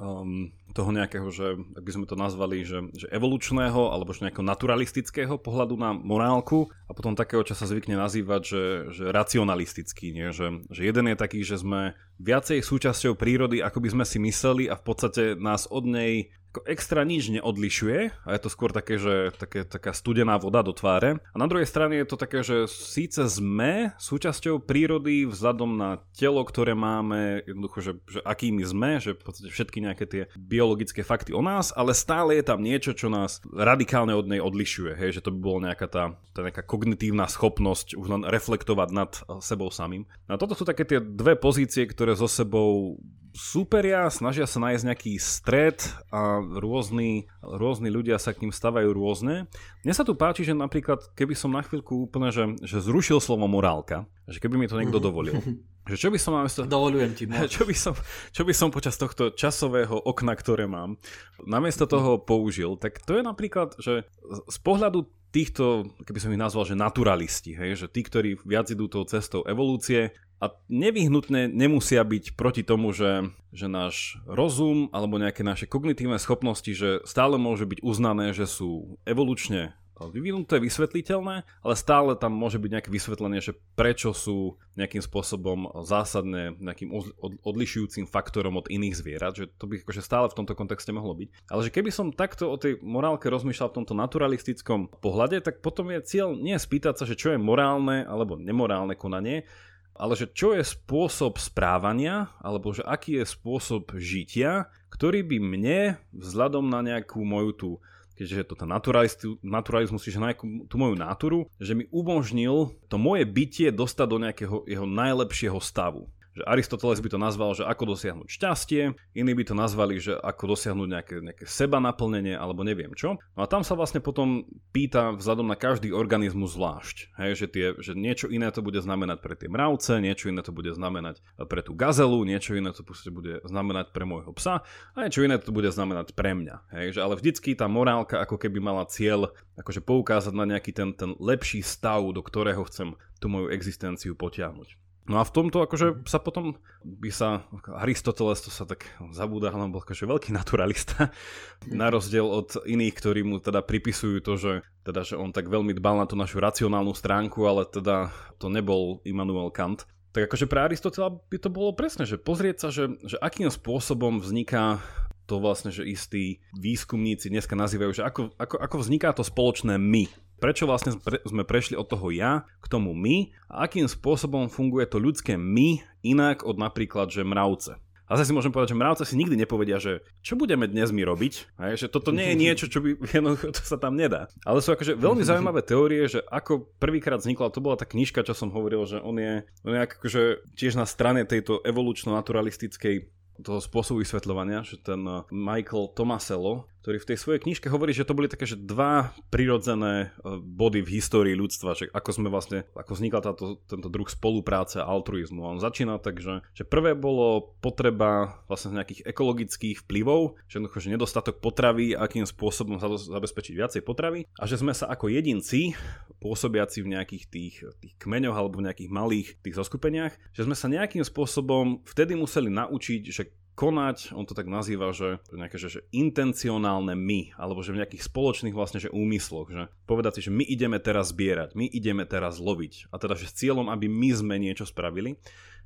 um, toho nejakého, že ak by sme to nazvali, že, že evolučného alebo že nejakého naturalistického pohľadu na morálku a potom takého, čo sa zvykne nazývať, že, že racionalistický. Nie? Že, že jeden je taký, že sme viacej súčasťou prírody, ako by sme si mysleli a v podstate nás od nej ako extra nič neodlišuje a je to skôr také, že také, taká studená voda do tváre. A na druhej strane je to také, že síce sme súčasťou prírody vzhľadom na telo, ktoré máme, jednoducho, že, že akými sme, že v podstate všetky nejaké tie biologické fakty o nás, ale stále je tam niečo, čo nás radikálne od nej odlišuje. Hej, že to by bola nejaká tá, tá nejaká kognitívna schopnosť už len reflektovať nad sebou samým. A toto sú také tie dve pozície, ktoré so sebou superia, snažia sa nájsť nejaký stred a rôzni, rôzni ľudia sa k ním stavajú rôzne. Mne sa tu páči, že napríklad, keby som na chvíľku úplne, že, že zrušil slovo morálka, že keby mi to niekto mhm. dovolil, že čo by som namiesto... Dovolujem ti. Čo by, som, čo by som počas tohto časového okna, ktoré mám, namiesto toho použil, tak to je napríklad, že z pohľadu týchto, keby som ich nazval, že naturalisti, hej, že tí, ktorí viac idú tou cestou evolúcie a nevyhnutne nemusia byť proti tomu, že, že náš rozum alebo nejaké naše kognitívne schopnosti, že stále môže byť uznané, že sú evolučne vyvinuté, vysvetliteľné, ale stále tam môže byť nejaké vysvetlenie, že prečo sú nejakým spôsobom zásadné, nejakým odlišujúcim faktorom od iných zvierat, že to by akože stále v tomto kontexte mohlo byť. Ale že keby som takto o tej morálke rozmýšľal v tomto naturalistickom pohľade, tak potom je cieľ nie spýtať sa, že čo je morálne alebo nemorálne konanie, ale že čo je spôsob správania, alebo že aký je spôsob žitia, ktorý by mne vzhľadom na nejakú moju tú keďže je to ten naturalizmus, čiže na tú moju náturu, že mi umožnil to moje bytie dostať do nejakého jeho najlepšieho stavu že Aristoteles by to nazval, že ako dosiahnuť šťastie, iní by to nazvali, že ako dosiahnuť nejaké, nejaké seba naplnenie alebo neviem čo. No a tam sa vlastne potom pýta vzhľadom na každý organizmus zvlášť, hej, že, tie, že niečo iné to bude znamenať pre tie mravce, niečo iné to bude znamenať pre tú gazelu, niečo iné to bude znamenať pre môjho psa a niečo iné to bude znamenať pre mňa. Hej, že ale vždycky tá morálka ako keby mala cieľ akože poukázať na nejaký ten, ten lepší stav, do ktorého chcem tú moju existenciu potiahnuť. No a v tomto akože sa potom by sa, Aristoteles to sa tak zabúda, ale bol akože veľký naturalista, na rozdiel od iných, ktorí mu teda pripisujú to, že, teda, že on tak veľmi dbal na tú našu racionálnu stránku, ale teda to nebol Immanuel Kant. Tak akože pre Aristotela by to bolo presne, že pozrieť sa, že, že akým spôsobom vzniká to vlastne, že istí výskumníci dneska nazývajú, že ako, ako, ako vzniká to spoločné my prečo vlastne sme prešli od toho ja k tomu my a akým spôsobom funguje to ľudské my inak od napríklad, že mravce. A zase si môžem povedať, že mravce si nikdy nepovedia, že čo budeme dnes my robiť, hej, že toto nie je niečo, čo by jednoducho to sa tam nedá. Ale sú akože veľmi zaujímavé teórie, že ako prvýkrát vznikla, to bola tá knižka, čo som hovoril, že on je, on je akože tiež na strane tejto evolučno-naturalistickej toho spôsobu vysvetľovania, že ten eh, Michael Tomasello, ktorý v tej svojej knižke hovorí, že to boli také, že dva prirodzené eh, body v histórii ľudstva, že ako sme vlastne, ako vznikla táto, tento druh spolupráce a altruizmu. A on začína tak, že, že prvé bolo potreba vlastne nejakých ekologických vplyvov, že, že nedostatok potravy, akým spôsobom zabezpečiť viacej potravy a že sme sa ako jedinci, pôsobiaci v nejakých tých, tých kmeňoch alebo v nejakých malých tých zoskupeniach, že sme sa nejakým spôsobom vtedy museli naučiť, že konať, on to tak nazýva, že nejaké že, že intencionálne my, alebo že v nejakých spoločných vlastne že úmysloch, že povedať si, že my ideme teraz zbierať, my ideme teraz loviť a teda že s cieľom, aby my sme niečo spravili,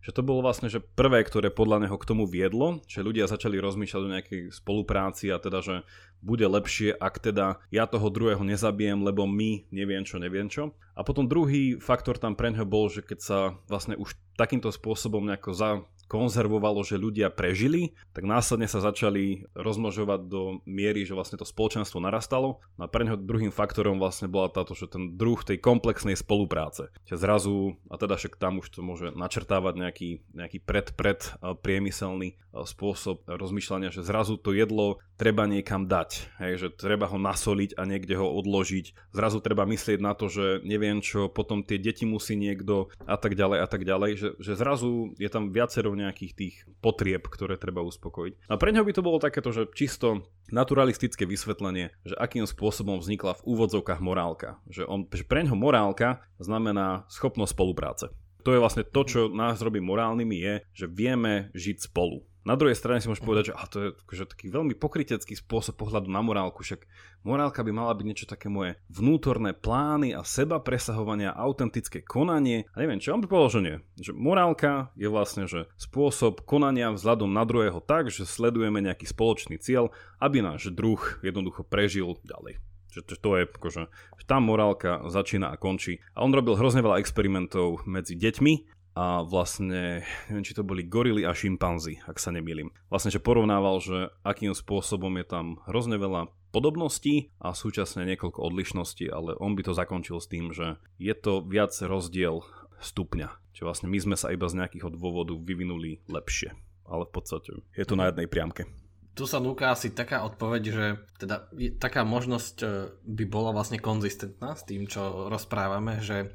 že to bolo vlastne že prvé, ktoré podľa neho k tomu viedlo, že ľudia začali rozmýšľať o nejakej spolupráci a teda, že bude lepšie, ak teda ja toho druhého nezabijem, lebo my neviem čo, neviem čo. A potom druhý faktor tam pre neho bol, že keď sa vlastne už takýmto spôsobom nejako za, konzervovalo, že ľudia prežili, tak následne sa začali rozmnožovať do miery, že vlastne to spoločenstvo narastalo. No a pre neho druhým faktorom vlastne bola táto, že ten druh tej komplexnej spolupráce. Že zrazu, a teda však tam už to môže načrtávať nejaký, nejaký pred-pred priemyselný spôsob rozmýšľania, že zrazu to jedlo treba niekam dať, hej, že treba ho nasoliť a niekde ho odložiť. Zrazu treba myslieť na to, že neviem čo, potom tie deti musí niekto a tak ďalej a tak ďalej, že, že zrazu je tam viacero nejakých tých potrieb, ktoré treba uspokojiť. A pre ňo by to bolo takéto, že čisto naturalistické vysvetlenie, že akým spôsobom vznikla v úvodzovkách morálka. Že, on, že pre ňo morálka znamená schopnosť spolupráce. To je vlastne to, čo nás robí morálnymi, je, že vieme žiť spolu na druhej strane si môžeš povedať, že a to je akože taký veľmi pokrytecký spôsob pohľadu na morálku, však morálka by mala byť niečo také moje vnútorné plány a seba presahovania, autentické konanie. A neviem, čo on by povedal, že nie. Že morálka je vlastne že spôsob konania vzhľadom na druhého tak, že sledujeme nejaký spoločný cieľ, aby náš druh jednoducho prežil ďalej že to, to je akože, že tam morálka začína a končí. A on robil hrozne veľa experimentov medzi deťmi a vlastne, neviem, či to boli gorily a šimpanzi, ak sa nemýlim. Vlastne, že porovnával, že akým spôsobom je tam hrozne veľa podobností a súčasne niekoľko odlišností, ale on by to zakončil s tým, že je to viac rozdiel stupňa. Čiže vlastne my sme sa iba z nejakého dôvodu vyvinuli lepšie. ale v podstate je to na jednej priamke. Tu sa núka asi taká odpoveď, že teda taká možnosť e, by bola vlastne konzistentná s tým, čo rozprávame, že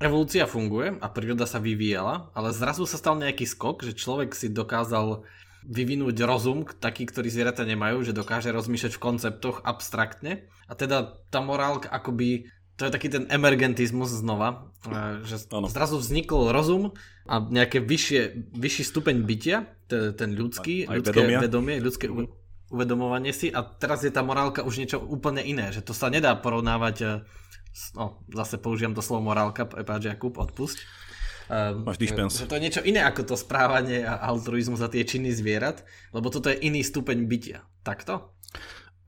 evolúcia funguje a príroda sa vyvíjala, ale zrazu sa stal nejaký skok, že človek si dokázal vyvinúť rozum, taký, ktorý zvieratá nemajú, že dokáže rozmýšľať v konceptoch abstraktne. A teda tá morálka akoby to je taký ten emergentizmus znova, e, že ano. zrazu vznikol rozum a nejaké vyššie, vyšší stupeň bytia, ten ľudský, aj ľudské vedomia. vedomie, ľudské mm. uvedomovanie si a teraz je tá morálka už niečo úplne iné, že to sa nedá porovnávať, e, no zase použijem to slovo morálka, prepáč Jakub, odpusť. Um, Máš dispens. Že to je niečo iné ako to správanie a altruizmus za tie činy zvierat, lebo toto je iný stupeň bytia. Takto?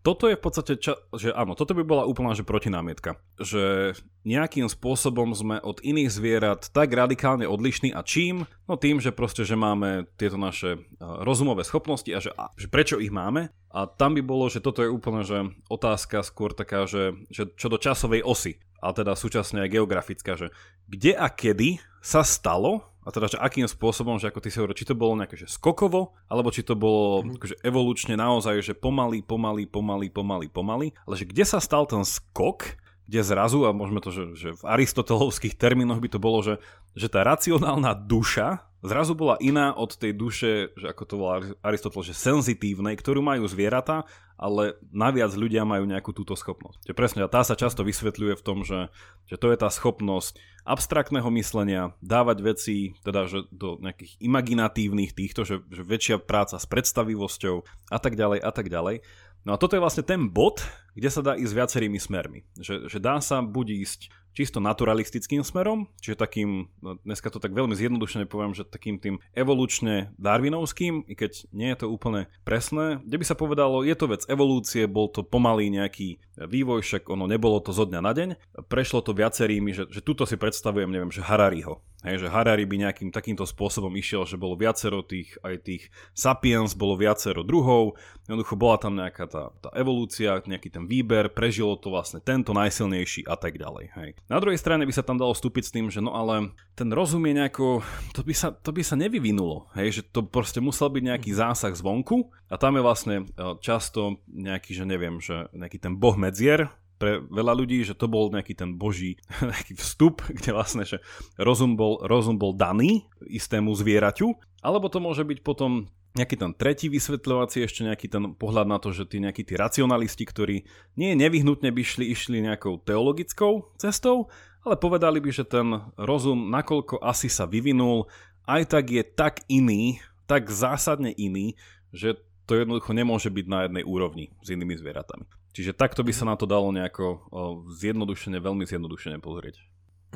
Toto je v podstate, ča- že áno, toto by bola úplná že protinámietka. Že nejakým spôsobom sme od iných zvierat tak radikálne odlišní a čím? No tým, že proste, že máme tieto naše rozumové schopnosti a že, a, že prečo ich máme? A tam by bolo, že toto je úplne, že otázka skôr taká, že, že čo do časovej osy a teda súčasne aj geografická, že kde a kedy sa stalo, a teda, že akým spôsobom, že ako ty si hovoril, či to bolo nejaké že skokovo, alebo či to bolo mm. akože evolučne naozaj, že pomaly, pomaly, pomaly, pomaly, pomaly, ale že kde sa stal ten skok, kde zrazu, a môžeme to, že, že v aristotelovských termínoch by to bolo, že, že tá racionálna duša zrazu bola iná od tej duše, že ako to volá Aristotel, že senzitívnej, ktorú majú zvieratá, ale naviac ľudia majú nejakú túto schopnosť. Že presne, a tá sa často vysvetľuje v tom, že, že to je tá schopnosť abstraktného myslenia, dávať veci teda, že do nejakých imaginatívnych týchto, že, že väčšia práca s predstavivosťou a tak ďalej a tak ďalej. No a toto je vlastne ten bod, kde sa dá ísť viacerými smermi. Že, že dá sa buď ísť čisto naturalistickým smerom, čiže takým, no dneska to tak veľmi zjednodušene poviem, že takým tým evolučne darwinovským, i keď nie je to úplne presné, kde by sa povedalo, je to vec evolúcie, bol to pomalý nejaký vývoj, však ono nebolo to zo dňa na deň. Prešlo to viacerými, že, že tuto si predstavujem, neviem, že Harariho. Hej, že Harari by nejakým takýmto spôsobom išiel, že bolo viacero tých, aj tých sapiens, bolo viacero druhov, jednoducho bola tam nejaká tá, tá evolúcia, nejaký ten výber, prežilo to vlastne tento najsilnejší a tak ďalej. Hej. Na druhej strane by sa tam dalo vstúpiť s tým, že no ale ten rozum je nejako, to by sa, to by sa nevyvinulo, hej, že to proste musel byť nejaký zásah zvonku a tam je vlastne e, často nejaký, že neviem, že nejaký ten boh medzier, pre veľa ľudí, že to bol nejaký ten boží nejaký vstup, kde vlastne, že rozum bol, rozum bol daný istému zvieraťu, alebo to môže byť potom nejaký ten tretí vysvetľovací, ešte nejaký ten pohľad na to, že tí nejakí tí racionalisti, ktorí nie nevyhnutne by šli, išli nejakou teologickou cestou, ale povedali by, že ten rozum, nakoľko asi sa vyvinul, aj tak je tak iný, tak zásadne iný, že to jednoducho nemôže byť na jednej úrovni s inými zvieratami. Čiže takto by sa na to dalo nejako zjednodušene, veľmi zjednodušene pozrieť.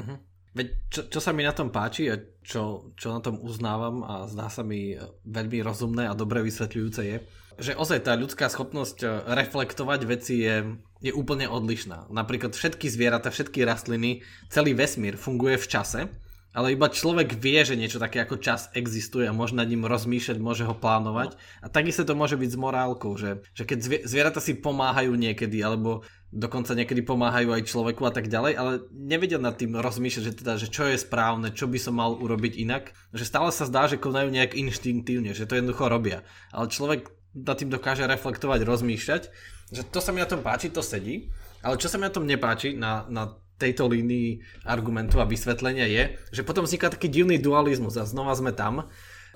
Uh-huh. Veď čo, čo sa mi na tom páči a čo, čo na tom uznávam a zdá sa mi veľmi rozumné a dobre vysvetľujúce je, že ozaj tá ľudská schopnosť e, reflektovať veci je, je úplne odlišná. Napríklad všetky zvieratá, všetky rastliny, celý vesmír funguje v čase ale iba človek vie, že niečo také ako čas existuje a môže nad ním rozmýšľať, môže ho plánovať. A takisto to môže byť s morálkou, že, že keď zvie, zvieratá si pomáhajú niekedy, alebo dokonca niekedy pomáhajú aj človeku a tak ďalej, ale nevedia nad tým rozmýšľať, že, teda, že čo je správne, čo by som mal urobiť inak. Že stále sa zdá, že konajú nejak inštinktívne, že to jednoducho robia. Ale človek nad tým dokáže reflektovať, rozmýšľať. Že to sa mi na tom páči, to sedí. Ale čo sa mi na tom nepáči, na, na tejto línii argumentu a vysvetlenia je, že potom vzniká taký divný dualizmus a znova sme tam,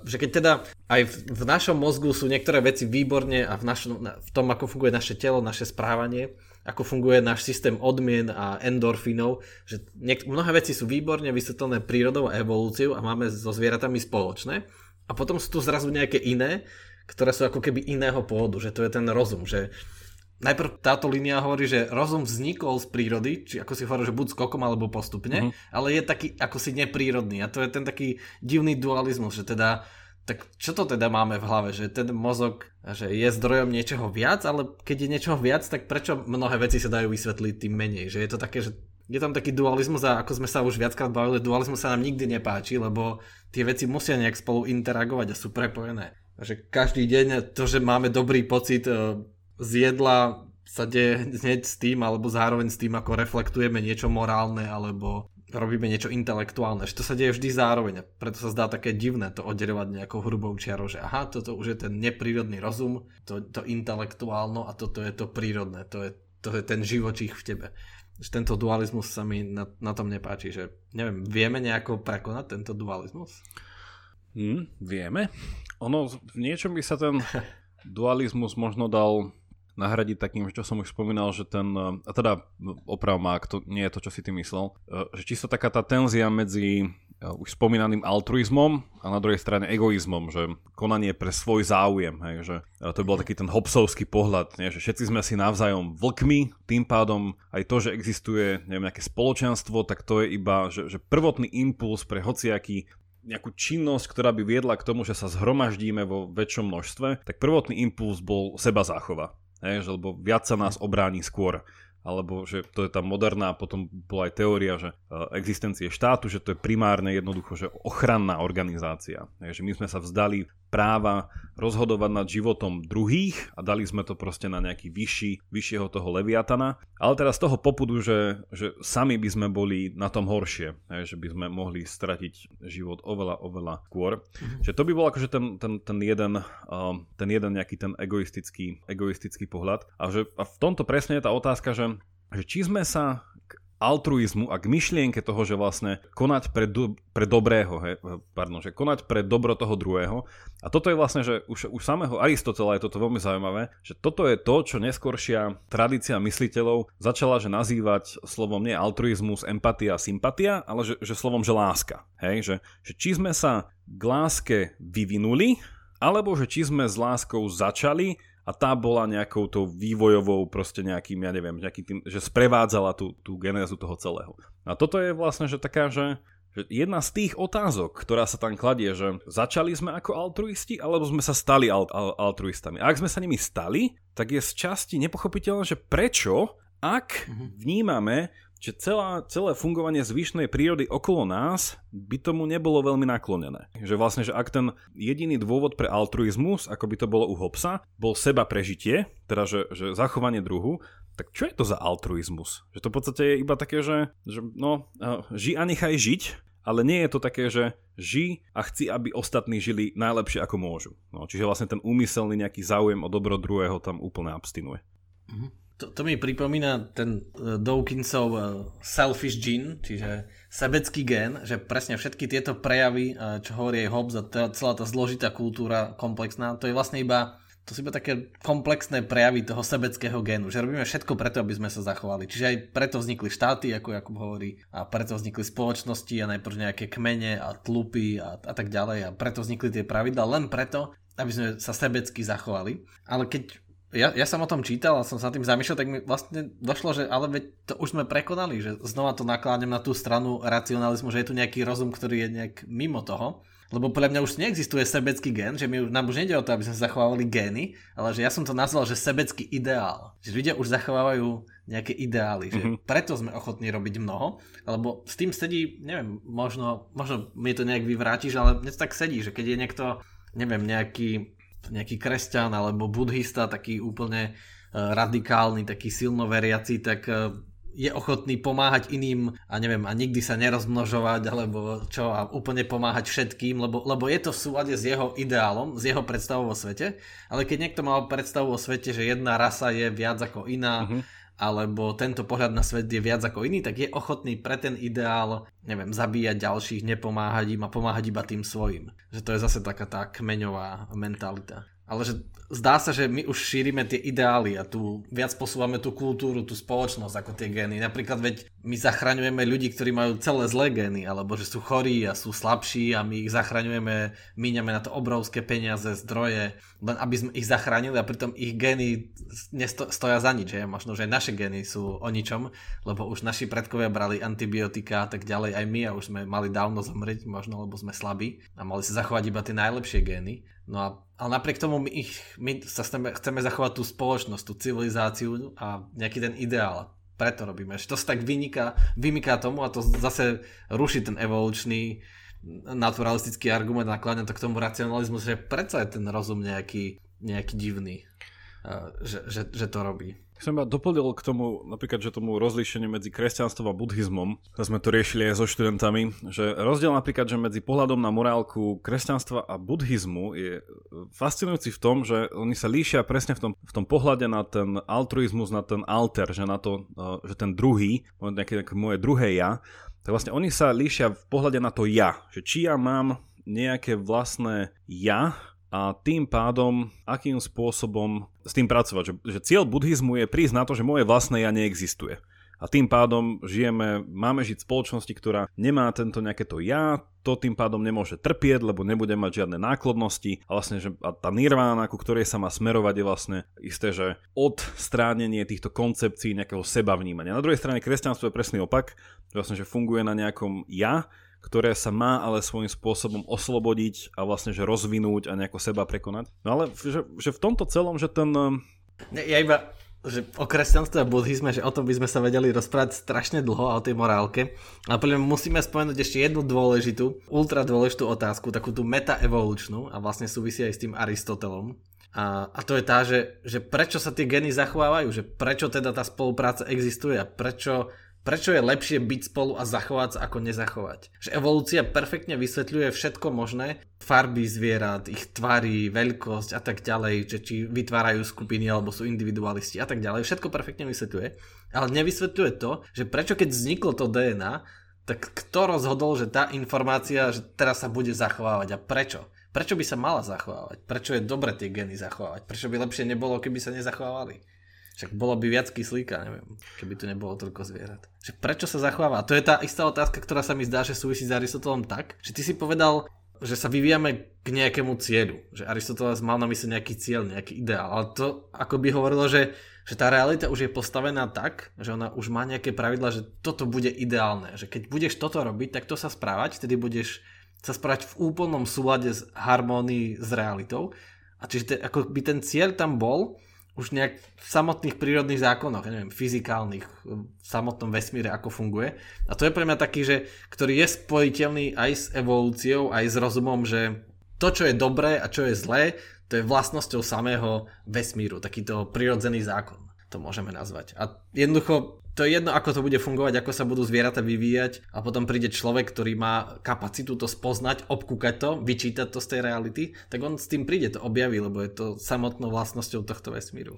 že keď teda aj v, v našom mozgu sú niektoré veci výborne a v, našom, v tom, ako funguje naše telo, naše správanie, ako funguje náš systém odmien a endorfínov, že niek- mnohé veci sú výborne vysvetlené prírodou a evolúciou a máme so zvieratami spoločné. A potom sú tu zrazu nejaké iné, ktoré sú ako keby iného pôvodu, že to je ten rozum, že najprv táto línia hovorí, že rozum vznikol z prírody, či ako si hovoril, že buď skokom alebo postupne, mm-hmm. ale je taký ako si neprírodný a to je ten taký divný dualizmus, že teda tak čo to teda máme v hlave, že ten mozog že je zdrojom niečoho viac, ale keď je niečoho viac, tak prečo mnohé veci sa dajú vysvetliť tým menej, že je to také, že je tam taký dualizmus a ako sme sa už viackrát bavili, dualizmus sa nám nikdy nepáči, lebo tie veci musia nejak spolu interagovať a sú prepojené. Že každý deň to, že máme dobrý pocit eh, z jedla sa deje hneď s tým, alebo zároveň s tým, ako reflektujeme niečo morálne, alebo robíme niečo intelektuálne, že to sa deje vždy zároveň. Preto sa zdá také divné to oddelovať nejakou hrubou čiarou, že aha, toto už je ten neprírodný rozum, to, to intelektuálno a toto je to prírodné, to je, to je ten živočích v tebe. Že tento dualizmus sa mi na, na tom nepáči, že neviem, vieme nejako prekonať tento dualizmus? Hmm, vieme. Ono, v niečom by sa ten dualizmus možno dal nahradiť takým, čo som už spomínal, že ten, a teda oprav má, to nie je to, čo si ty myslel, e, že čisto taká tá tenzia medzi e, už spomínaným altruizmom a na druhej strane egoizmom, že konanie pre svoj záujem, hej, že e, to bol taký ten hobsovský pohľad, nie, že všetci sme si navzájom vlkmi, tým pádom aj to, že existuje neviem, nejaké spoločenstvo, tak to je iba, že, že prvotný impuls pre hociaký nejakú činnosť, ktorá by viedla k tomu, že sa zhromaždíme vo väčšom množstve, tak prvotný impuls bol seba záchova. Hej, že, lebo viac sa nás obráni skôr alebo že to je tá moderná, potom bola aj teória, že e, existencie štátu, že to je primárne jednoducho, že ochranná organizácia. Takže my sme sa vzdali práva rozhodovať nad životom druhých a dali sme to proste na nejaký vyšší, vyššieho toho leviatana. Ale teraz z toho popudu, že, že sami by sme boli na tom horšie, že by sme mohli stratiť život oveľa, oveľa skôr. Mm-hmm. Že to by bol akože ten, ten, ten, jeden, ten jeden nejaký ten egoistický, egoistický pohľad. A, že, a v tomto presne je tá otázka, že, že či sme sa altruizmu a k myšlienke toho, že vlastne konať pre, do, pre dobrého, he, pardon, že konať pre dobro toho druhého. A toto je vlastne, že už, už samého Aristotela je toto veľmi zaujímavé, že toto je to, čo neskôršia tradícia mysliteľov začala, že nazývať slovom nie altruizmus, empatia, sympatia, ale že, že slovom, že láska. Hej, že, že či sme sa k láske vyvinuli, alebo že či sme s láskou začali a tá bola nejakou tou vývojovou proste nejakým, ja neviem, nejakým tým, že sprevádzala tú, tú genézu toho celého. A toto je vlastne, že taká, že, jedna z tých otázok, ktorá sa tam kladie, že začali sme ako altruisti, alebo sme sa stali al- al- altruistami. A ak sme sa nimi stali, tak je z časti nepochopiteľné, že prečo, ak mhm. vnímame že celá, celé fungovanie zvyšnej prírody okolo nás by tomu nebolo veľmi naklonené. Že vlastne, že ak ten jediný dôvod pre altruizmus, ako by to bolo u Hobsa, bol seba prežitie, teda že, že zachovanie druhu, tak čo je to za altruizmus? Že to v podstate je iba také, že, že no, ži a nechaj žiť, ale nie je to také, že ži a chci, aby ostatní žili najlepšie ako môžu. No, čiže vlastne ten úmyselný nejaký záujem o dobro druhého tam úplne abstinuje. Mm-hmm. To, to mi pripomína ten uh, Dawkinsov uh, selfish gene, čiže sebecký gen, že presne všetky tieto prejavy, uh, čo hovorí aj Hobbes a celá tá zložitá kultúra komplexná, to je vlastne iba to sú iba také komplexné prejavy toho sebeckého génu, že robíme všetko preto, aby sme sa zachovali. Čiže aj preto vznikli štáty, ako Jakub hovorí, a preto vznikli spoločnosti a najprv nejaké kmene a tlupy a, a tak ďalej a preto vznikli tie pravidla len preto, aby sme sa sebecky zachovali. Ale keď ja, ja som o tom čítal a som sa tým zamýšľal, tak mi vlastne došlo, že ale veď to už sme prekonali, že znova to nakláňam na tú stranu racionalizmu, že je tu nejaký rozum, ktorý je nejak mimo toho. Lebo podľa mňa už neexistuje sebecký gen, že my, nám už nejde o to, aby sme zachovávali gény, ale že ja som to nazval, že sebecký ideál. Že ľudia už zachovávajú nejaké ideály, že mm-hmm. preto sme ochotní robiť mnoho, lebo s tým sedí, neviem, možno, možno mi to nejak vyvrátiš, ale mne to tak sedí, že keď je niekto, neviem, nejaký nejaký kresťan alebo buddhista, taký úplne e, radikálny, taký silno veriaci, tak e, je ochotný pomáhať iným a neviem, a nikdy sa nerozmnožovať alebo čo a úplne pomáhať všetkým, lebo, lebo je to v súlade s jeho ideálom, s jeho predstavou o svete, ale keď niekto mal predstavu o svete, že jedna rasa je viac ako iná, uh-huh alebo tento pohľad na svet je viac ako iný, tak je ochotný pre ten ideál, neviem, zabíjať ďalších, nepomáhať im a pomáhať iba tým svojim. Že to je zase taká tá kmeňová mentalita ale že zdá sa, že my už šírime tie ideály a tu viac posúvame tú kultúru, tú spoločnosť ako tie gény. Napríklad veď my zachraňujeme ľudí, ktorí majú celé zlé gény, alebo že sú chorí a sú slabší a my ich zachraňujeme, míňame na to obrovské peniaze, zdroje, len aby sme ich zachránili a pritom ich gény stoja za nič. Že? Možno, že naše gény sú o ničom, lebo už naši predkovia brali antibiotika a tak ďalej, aj my a už sme mali dávno zomrieť, možno lebo sme slabí a mali sa zachovať iba tie najlepšie gény. No a ale napriek tomu my, ich, my sa chceme, chceme zachovať tú spoločnosť, tú civilizáciu a nejaký ten ideál. Preto robíme. Že to sa tak vyniká, vymyká tomu a to zase ruší ten evolučný naturalistický argument, nakláňa to k tomu racionalizmu, že predsa je ten rozum nejaký, nejaký divný. že, že, že to robí. Som iba doplnil k tomu, napríklad, že tomu rozlíšeniu medzi kresťanstvom a buddhizmom, a sme to riešili aj so študentami, že rozdiel napríklad, že medzi pohľadom na morálku kresťanstva a buddhizmu je fascinujúci v tom, že oni sa líšia presne v tom, v tom pohľade na ten altruizmus, na ten alter, že na to, že ten druhý, nejaké, nejaké moje druhé ja, tak vlastne oni sa líšia v pohľade na to ja, že či ja mám nejaké vlastné ja, a tým pádom, akým spôsobom s tým pracovať. Že, že cieľ buddhizmu je prísť na to, že moje vlastné ja neexistuje. A tým pádom žijeme, máme žiť v spoločnosti, ktorá nemá tento nejaké to ja, to tým pádom nemôže trpieť, lebo nebude mať žiadne náklodnosti a vlastne, že a tá nirvána, ku ktorej sa má smerovať, je vlastne isté, že odstránenie týchto koncepcií nejakého seba vnímania. Na druhej strane kresťanstvo je presný opak, vlastne, že funguje na nejakom ja, ktoré sa má ale svojím spôsobom oslobodiť a vlastne že rozvinúť a nejako seba prekonať. No ale že, že v tomto celom, že ten... Ja iba, že o kresťanstve a buddhizme, že o tom by sme sa vedeli rozprávať strašne dlho a o tej morálke. Ale podľa musíme spomenúť ešte jednu dôležitú, ultra dôležitú otázku, takú tú metaevolučnú a vlastne súvisí aj s tým Aristotelom. A, a to je tá, že, že prečo sa tie geny zachovávajú, že prečo teda tá spolupráca existuje a prečo Prečo je lepšie byť spolu a zachovať sa ako nezachovať? Že evolúcia perfektne vysvetľuje všetko možné, farby zvierat, ich tvary, veľkosť a tak ďalej, že či vytvárajú skupiny alebo sú individualisti a tak ďalej, všetko perfektne vysvetľuje, ale nevysvetľuje to, že prečo keď vzniklo to DNA, tak kto rozhodol, že tá informácia, že teraz sa bude zachovávať a prečo? Prečo by sa mala zachovávať? Prečo je dobre tie geny zachovávať? Prečo by lepšie nebolo, keby sa nezachovávali? Však bolo by viac kyslíka, neviem, keby tu nebolo toľko zvierat. Že prečo sa zachováva? To je tá istá otázka, ktorá sa mi zdá, že súvisí s Aristotelom tak, že ty si povedal, že sa vyvíjame k nejakému cieľu. Že Aristoteles mal na mysle nejaký cieľ, nejaký ideál. Ale to ako by hovorilo, že, že tá realita už je postavená tak, že ona už má nejaké pravidla, že toto bude ideálne. Že keď budeš toto robiť, tak to sa správať, vtedy budeš sa správať v úplnom súlade s harmónií s realitou. A čiže te, ako by ten cieľ tam bol, už nejak v samotných prírodných zákonoch, ja neviem, fyzikálnych, v samotnom vesmíre, ako funguje. A to je pre mňa taký, že, ktorý je spojiteľný aj s evolúciou, aj s rozumom, že to, čo je dobré a čo je zlé, to je vlastnosťou samého vesmíru, takýto prirodzený zákon, to môžeme nazvať. A jednoducho to je jedno, ako to bude fungovať, ako sa budú zvieratá vyvíjať a potom príde človek, ktorý má kapacitu to spoznať, obkúkať to, vyčítať to z tej reality, tak on s tým príde, to objaví, lebo je to samotnou vlastnosťou tohto vesmíru.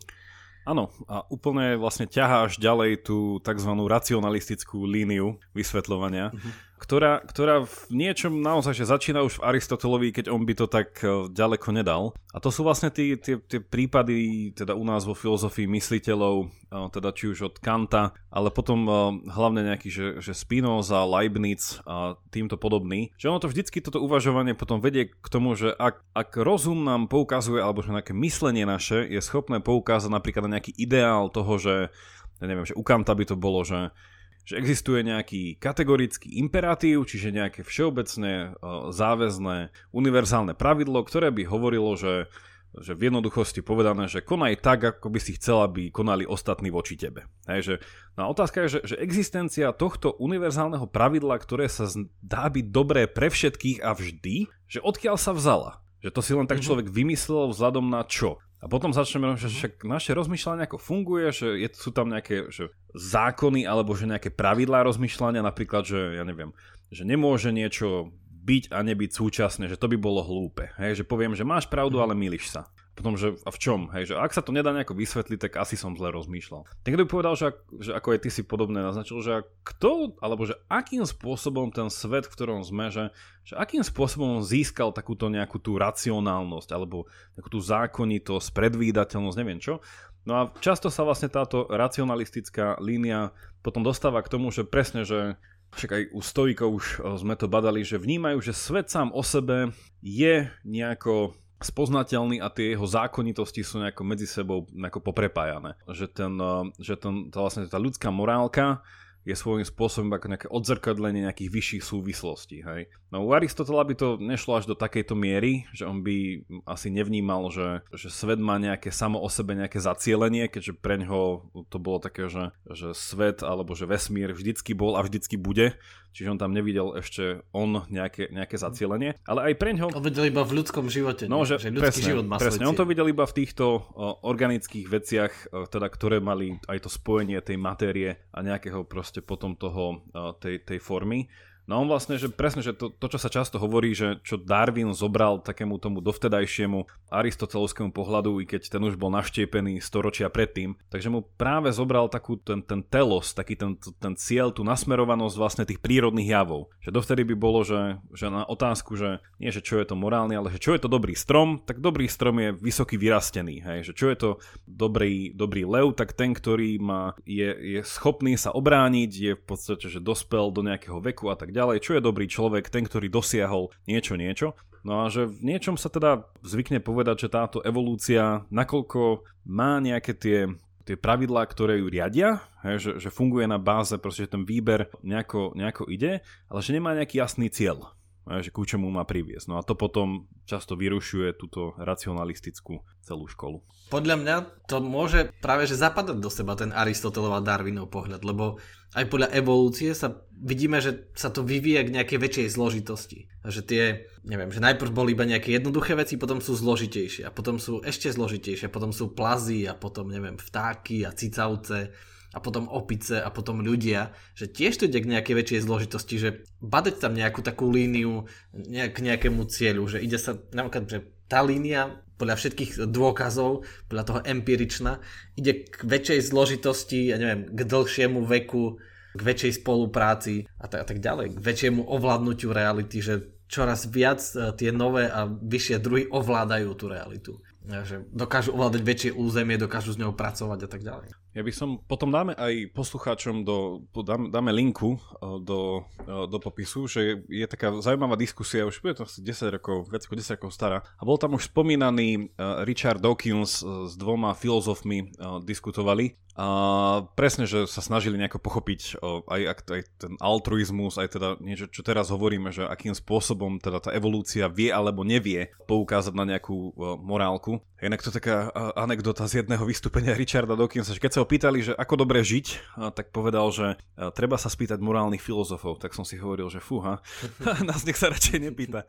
Áno, a úplne vlastne ťaháš ďalej tú tzv. racionalistickú líniu vysvetľovania. Mm-hmm ktorá, ktorá v niečom naozaj že začína už v Aristotelovi, keď on by to tak e, ďaleko nedal. A to sú vlastne tie, tie, tie prípady teda u nás vo filozofii mysliteľov, e, teda či už od Kanta, ale potom e, hlavne nejaký, že, že Spinoza, Leibniz a týmto podobný. Že ono to vždycky toto uvažovanie potom vedie k tomu, že ak, ak rozum nám poukazuje, alebo že nejaké myslenie naše je schopné poukázať napríklad na nejaký ideál toho, že ja neviem, že u Kanta by to bolo, že že existuje nejaký kategorický imperatív, čiže nejaké všeobecné, e, záväzné, univerzálne pravidlo, ktoré by hovorilo, že, že v jednoduchosti povedané, že konaj tak, ako by si chcela, aby konali ostatní voči tebe. Hej, no otázka je, že, že existencia tohto univerzálneho pravidla, ktoré sa dá byť dobré pre všetkých a vždy, že odkiaľ sa vzala. Že to si len tak mhm. človek vymyslel vzhľadom na čo. A potom začneme, že mhm. však naše rozmýšľanie ako funguje, že je, sú tam nejaké že zákony alebo že nejaké pravidlá rozmýšľania, napríklad, že ja neviem, že nemôže niečo byť a nebyť súčasne, že to by bolo hlúpe. Hej, že poviem, že máš pravdu, mhm. ale milíš sa potom, že a v čom, hej, že ak sa to nedá nejako vysvetliť, tak asi som zle rozmýšľal. Niekto by povedal, že, že ako aj ty si podobne naznačil, že kto, alebo že akým spôsobom ten svet, v ktorom sme, že, že akým spôsobom získal takúto nejakú tú racionálnosť, alebo takú tú zákonitosť, predvídateľnosť, neviem čo. No a často sa vlastne táto racionalistická línia potom dostáva k tomu, že presne, že však aj u stoikov už sme to badali, že vnímajú, že svet sám o sebe je nejako spoznateľný a tie jeho zákonitosti sú nejako medzi sebou nejako poprepájané. Že, ten, eh, že ten, tá, vlastne tá ľudská morálka je svojím spôsobom ako nejaké odzrkadlenie nejakých vyšších súvislostí. Hej. No u Aristotela by to nešlo až do takejto miery, že on by asi nevnímal, že, že svet má nejaké samo o sebe nejaké zacielenie, keďže pre ňoho to bolo také, že, že svet alebo že vesmír vždycky bol a vždycky bude, čiže on tam nevidel ešte on nejaké, nejaké zacielenie, ale aj pre ňoho... On videl iba v ľudskom živote, no, že, že ľudský presne, život má presne, on to videl iba v týchto organických veciach, teda, ktoré mali aj to spojenie tej matérie a nejakého proste potom toho, tej, tej formy. No on vlastne, že presne, že to, to, čo sa často hovorí, že čo Darwin zobral takému tomu dovtedajšiemu aristotelovskému pohľadu, i keď ten už bol naštiepený storočia predtým, takže mu práve zobral takú ten, ten telos, taký ten, ten cieľ, tú nasmerovanosť vlastne tých prírodných javov. Že dovtedy by bolo, že, že na otázku, že nie, že čo je to morálne, ale že čo je to dobrý strom, tak dobrý strom je vysoký vyrastený. Hej? Že čo je to dobrý, dobrý lev, tak ten, ktorý má, je, je schopný sa obrániť, je v podstate, že dospel do nejakého veku a tak ďalej ďalej, čo je dobrý človek, ten, ktorý dosiahol niečo, niečo. No a že v niečom sa teda zvykne povedať, že táto evolúcia, nakoľko má nejaké tie tie pravidlá, ktoré ju riadia, hej, že, že funguje na báze, proste, že ten výber nejako, nejako ide, ale že nemá nejaký jasný cieľ že ku čomu má priviesť. No a to potom často vyrušuje túto racionalistickú celú školu. Podľa mňa to môže práve že zapadať do seba ten Aristotelov a Darwinov pohľad, lebo aj podľa evolúcie sa vidíme, že sa to vyvíja k nejakej väčšej zložitosti. Že tie, neviem, že najprv boli iba nejaké jednoduché veci, potom sú zložitejšie a potom sú ešte zložitejšie, potom sú plazy a potom, neviem, vtáky a cicavce a potom opice a potom ľudia, že tiež to ide k nejakej väčšej zložitosti, že badať tam nejakú takú líniu nejak, k nejakému cieľu, že ide sa napríklad, že tá línia podľa všetkých dôkazov, podľa toho empiričná, ide k väčšej zložitosti, ja neviem, k dlhšiemu veku, k väčšej spolupráci a tak, a tak ďalej, k väčšiemu ovládnutiu reality, že čoraz viac e, tie nové a vyššie druhy ovládajú tú realitu že dokážu ovládať väčšie územie, dokážu s ňou pracovať a tak ďalej. Ja by som, potom dáme aj poslucháčom, do, dáme, dáme linku e, do, e, do popisu, že je taká zaujímavá diskusia, už bude to asi 10 rokov, viac ako 10 rokov stará. A bol tam už spomínaný e, Richard Dawkins s dvoma filozofmi diskutovali a presne, že sa snažili nejako pochopiť aj, aj ten altruizmus, aj teda niečo, čo teraz hovoríme, že akým spôsobom teda tá evolúcia vie alebo nevie poukázať na nejakú morálku. Inak to taká anekdota z jedného vystúpenia Richarda Dawkinsa, že keď sa ho pýtali, že ako dobre žiť, tak povedal, že treba sa spýtať morálnych filozofov. Tak som si hovoril, že fúha, nás nech sa radšej nepýta.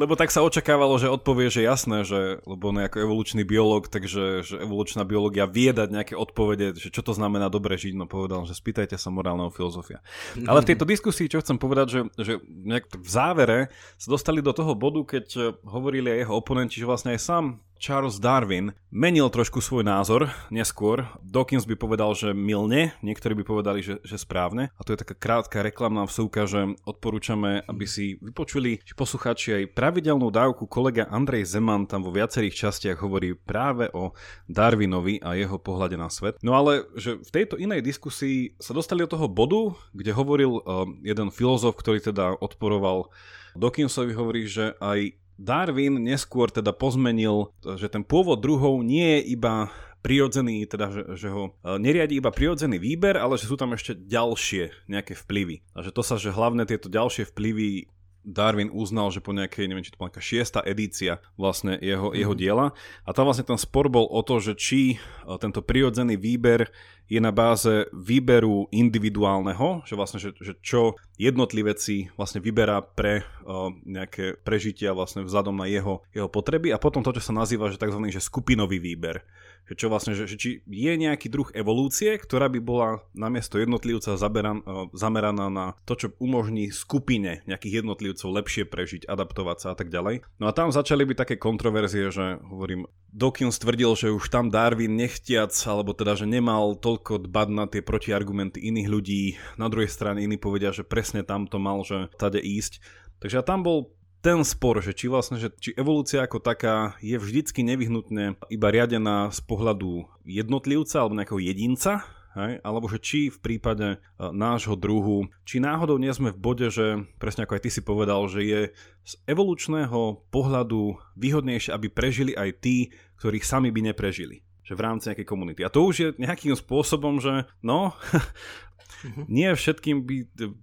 lebo tak sa očakávalo, že odpovie, že jasné, že, lebo on je ako evolučný biológ, takže že evolučná biológia vie dať nejaké odpovede, že čo to znamená dobre žiť, no povedal, že spýtajte sa morálneho filozofia. Ale v tejto diskusii, čo chcem povedať, že, že nejak v závere sa dostali do toho bodu, keď hovorili aj jeho oponenti, že vlastne aj sám Charles Darwin menil trošku svoj názor neskôr. Dawkins by povedal, že milne, niektorí by povedali, že, že správne. A to je taká krátka reklamná vsúka, že odporúčame, aby si vypočuli poslucháči aj pravidelnú dávku. Kolega Andrej Zeman tam vo viacerých častiach hovorí práve o Darwinovi a jeho pohľade na svet. No ale, že v tejto inej diskusii sa dostali do toho bodu, kde hovoril uh, jeden filozof, ktorý teda odporoval Dawkinsovi, hovorí, že aj Darwin neskôr teda pozmenil, že ten pôvod druhov nie je iba prirodzený, teda že, že ho e, neriadi iba prirodzený výber, ale že sú tam ešte ďalšie nejaké vplyvy. A že to sa, že hlavne tieto ďalšie vplyvy Darwin uznal, že po nejakej, neviem, či to bola nejaká šiesta edícia vlastne jeho, mm. jeho diela. A tam vlastne ten spor bol o to, že či e, tento prirodzený výber je na báze výberu individuálneho, že vlastne, že, že čo jednotlivec si vlastne vyberá pre uh, nejaké prežitia vlastne vzhľadom na jeho, jeho potreby a potom to, čo sa nazýva, že tzv. Že skupinový výber že čo vlastne, že, že či je nejaký druh evolúcie, ktorá by bola namiesto jednotlivca zaberan, e, zameraná na to, čo umožní skupine nejakých jednotlivcov lepšie prežiť, adaptovať sa a tak ďalej. No a tam začali byť také kontroverzie, že hovorím, Dawkins tvrdil, že už tam Darwin nechtiac, alebo teda, že nemal toľko dbať na tie protiargumenty iných ľudí. Na druhej strane iní povedia, že presne tam to mal, že tade ísť. Takže tam bol ten spor, že či vlastne, že či evolúcia ako taká je vždycky nevyhnutne iba riadená z pohľadu jednotlivca alebo nejakého jedinca, Hej? Alebo že či v prípade uh, nášho druhu, či náhodou nie sme v bode, že presne ako aj ty si povedal, že je z evolučného pohľadu výhodnejšie, aby prežili aj tí, ktorých sami by neprežili. Že v rámci nejakej komunity. A to už je nejakým spôsobom, že no, uh-huh. nie všetkým by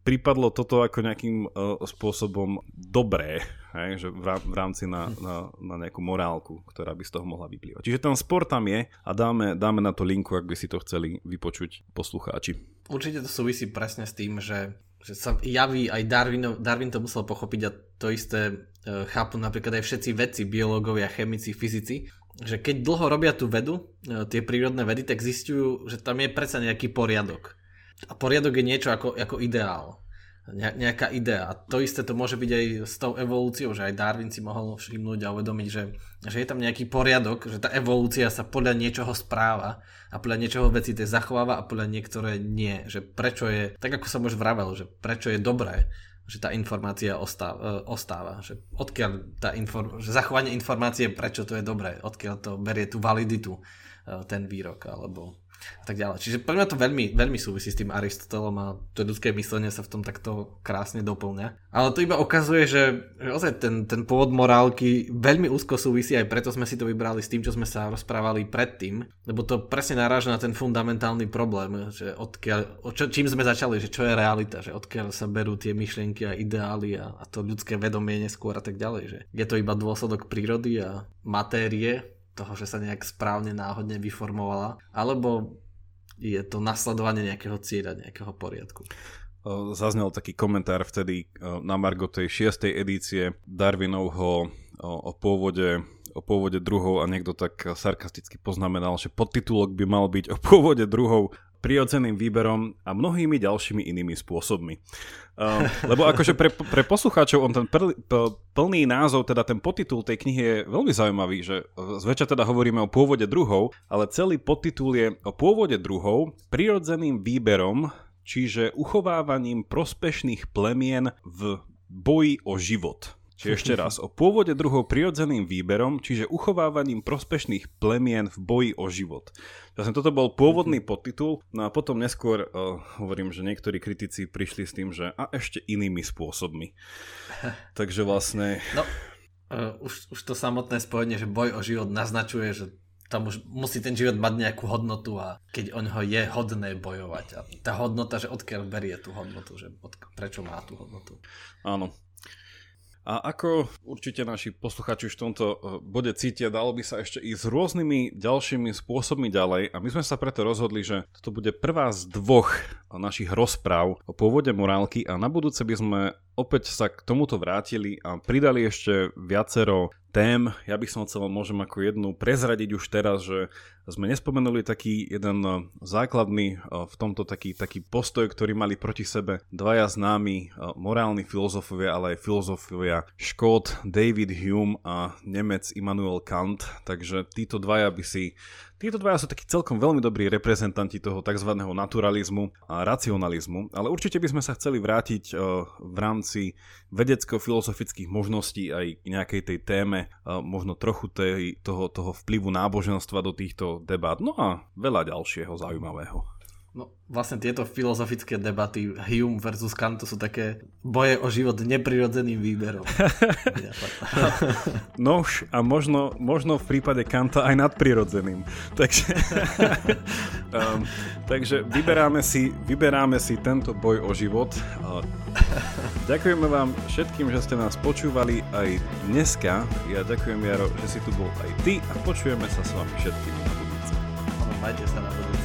pripadlo toto ako nejakým uh, spôsobom dobré, hej, že v, rámci na, mhm. na, na nejakú morálku, ktorá by z toho mohla vyplývať. Čiže ten sport tam je a dáme, dáme na to linku, ak by si to chceli vypočuť poslucháči. Určite to súvisí presne s tým, že že sa javí aj Darwin, Darwin to musel pochopiť a to isté e, chápu napríklad aj všetci vedci, biológovia, chemici, fyzici, že keď dlho robia tú vedu, e, tie prírodné vedy, tak zistujú, že tam je predsa nejaký poriadok. A poriadok je niečo ako, ako ideál nejaká idea. A to isté to môže byť aj s tou evolúciou, že aj Darwin si mohol všimnúť a uvedomiť, že, že je tam nejaký poriadok, že tá evolúcia sa podľa niečoho správa a podľa niečoho veci tie zachováva a podľa niektoré nie. Že prečo je, tak ako som už vravel, že prečo je dobré, že tá informácia ostáva, e, ostáva že odkiaľ tá inform- že zachovanie informácie, prečo to je dobré, odkiaľ to berie tú validitu e, ten výrok, alebo a tak ďalej. Čiže pre mňa to veľmi, veľmi súvisí s tým Aristotelom a to ľudské myslenie sa v tom takto krásne doplňa. Ale to iba ukazuje, že, ozaj ten, ten pôvod morálky veľmi úzko súvisí, aj preto sme si to vybrali s tým, čo sme sa rozprávali predtým, lebo to presne naráža na ten fundamentálny problém, že odkiaľ, čo, čím sme začali, že čo je realita, že odkiaľ sa berú tie myšlienky a ideály a, a to ľudské vedomie neskôr a tak ďalej, že je to iba dôsledok prírody a matérie, toho, že sa nejak správne náhodne vyformovala, alebo je to nasledovanie nejakého cieľa, nejakého poriadku. Zaznel taký komentár vtedy na Margo tej šiestej edície Darwinovho o pôvode o pôvode druhov a niekto tak sarkasticky poznamenal, že podtitulok by mal byť o pôvode druhov prirodzeným výberom a mnohými ďalšími inými spôsobmi. Uh, lebo akože pre, pre poslucháčov on ten pr, p, plný názov, teda ten podtitul tej knihy je veľmi zaujímavý, že zväčša teda hovoríme o pôvode druhov, ale celý podtitul je o pôvode druhov prirodzeným výberom, čiže uchovávaním prospešných plemien v boji o život. Čiže ešte raz, o pôvode druhov prirodzeným výberom, čiže uchovávaním prospešných plemien v boji o život. Vlastne toto bol pôvodný podtitul, no a potom neskôr uh, hovorím, že niektorí kritici prišli s tým, že a ešte inými spôsobmi. Takže vlastne... No, uh, už, už to samotné spojenie, že boj o život naznačuje, že tam už musí ten život mať nejakú hodnotu a keď o ňoho je hodné bojovať. A tá hodnota, že odkiaľ berie tú hodnotu, že od, prečo má tú hodnotu. Áno, a ako určite naši posluchači v tomto eh, bode cítia, dalo by sa ešte ísť rôznymi ďalšími spôsobmi ďalej. A my sme sa preto rozhodli, že toto bude prvá z dvoch našich rozpráv o pôvode morálky. A na budúce by sme opäť sa k tomuto vrátili a pridali ešte viacero tém. Ja by som chcel môžem ako jednu prezradiť už teraz, že sme nespomenuli taký jeden eh, základný eh, v tomto taký, taký postoj, ktorý mali proti sebe dvaja známi eh, morálni filozofovia, ale aj filozofovia Škót David Hume a Nemec Immanuel Kant. Takže títo dvaja by si Títo dvaja sú takí celkom veľmi dobrí reprezentanti toho tzv. naturalizmu a racionalizmu, ale určite by sme sa chceli vrátiť v rámci vedecko-filozofických možností aj nejakej tej téme, možno trochu tej, toho, toho vplyvu náboženstva do týchto debát, no a veľa ďalšieho zaujímavého. No, vlastne tieto filozofické debaty Hume versus Kant sú také boje o život neprirodzeným výberom. Nož a možno, možno v prípade Kanta aj nadprirodzeným. Takže, um, takže vyberáme, si, vyberáme si tento boj o život. Ďakujeme vám všetkým, že ste nás počúvali aj dneska. Ja ďakujem Jaro, že si tu bol aj ty a počujeme sa s vami všetkými. Majte sa na budúce.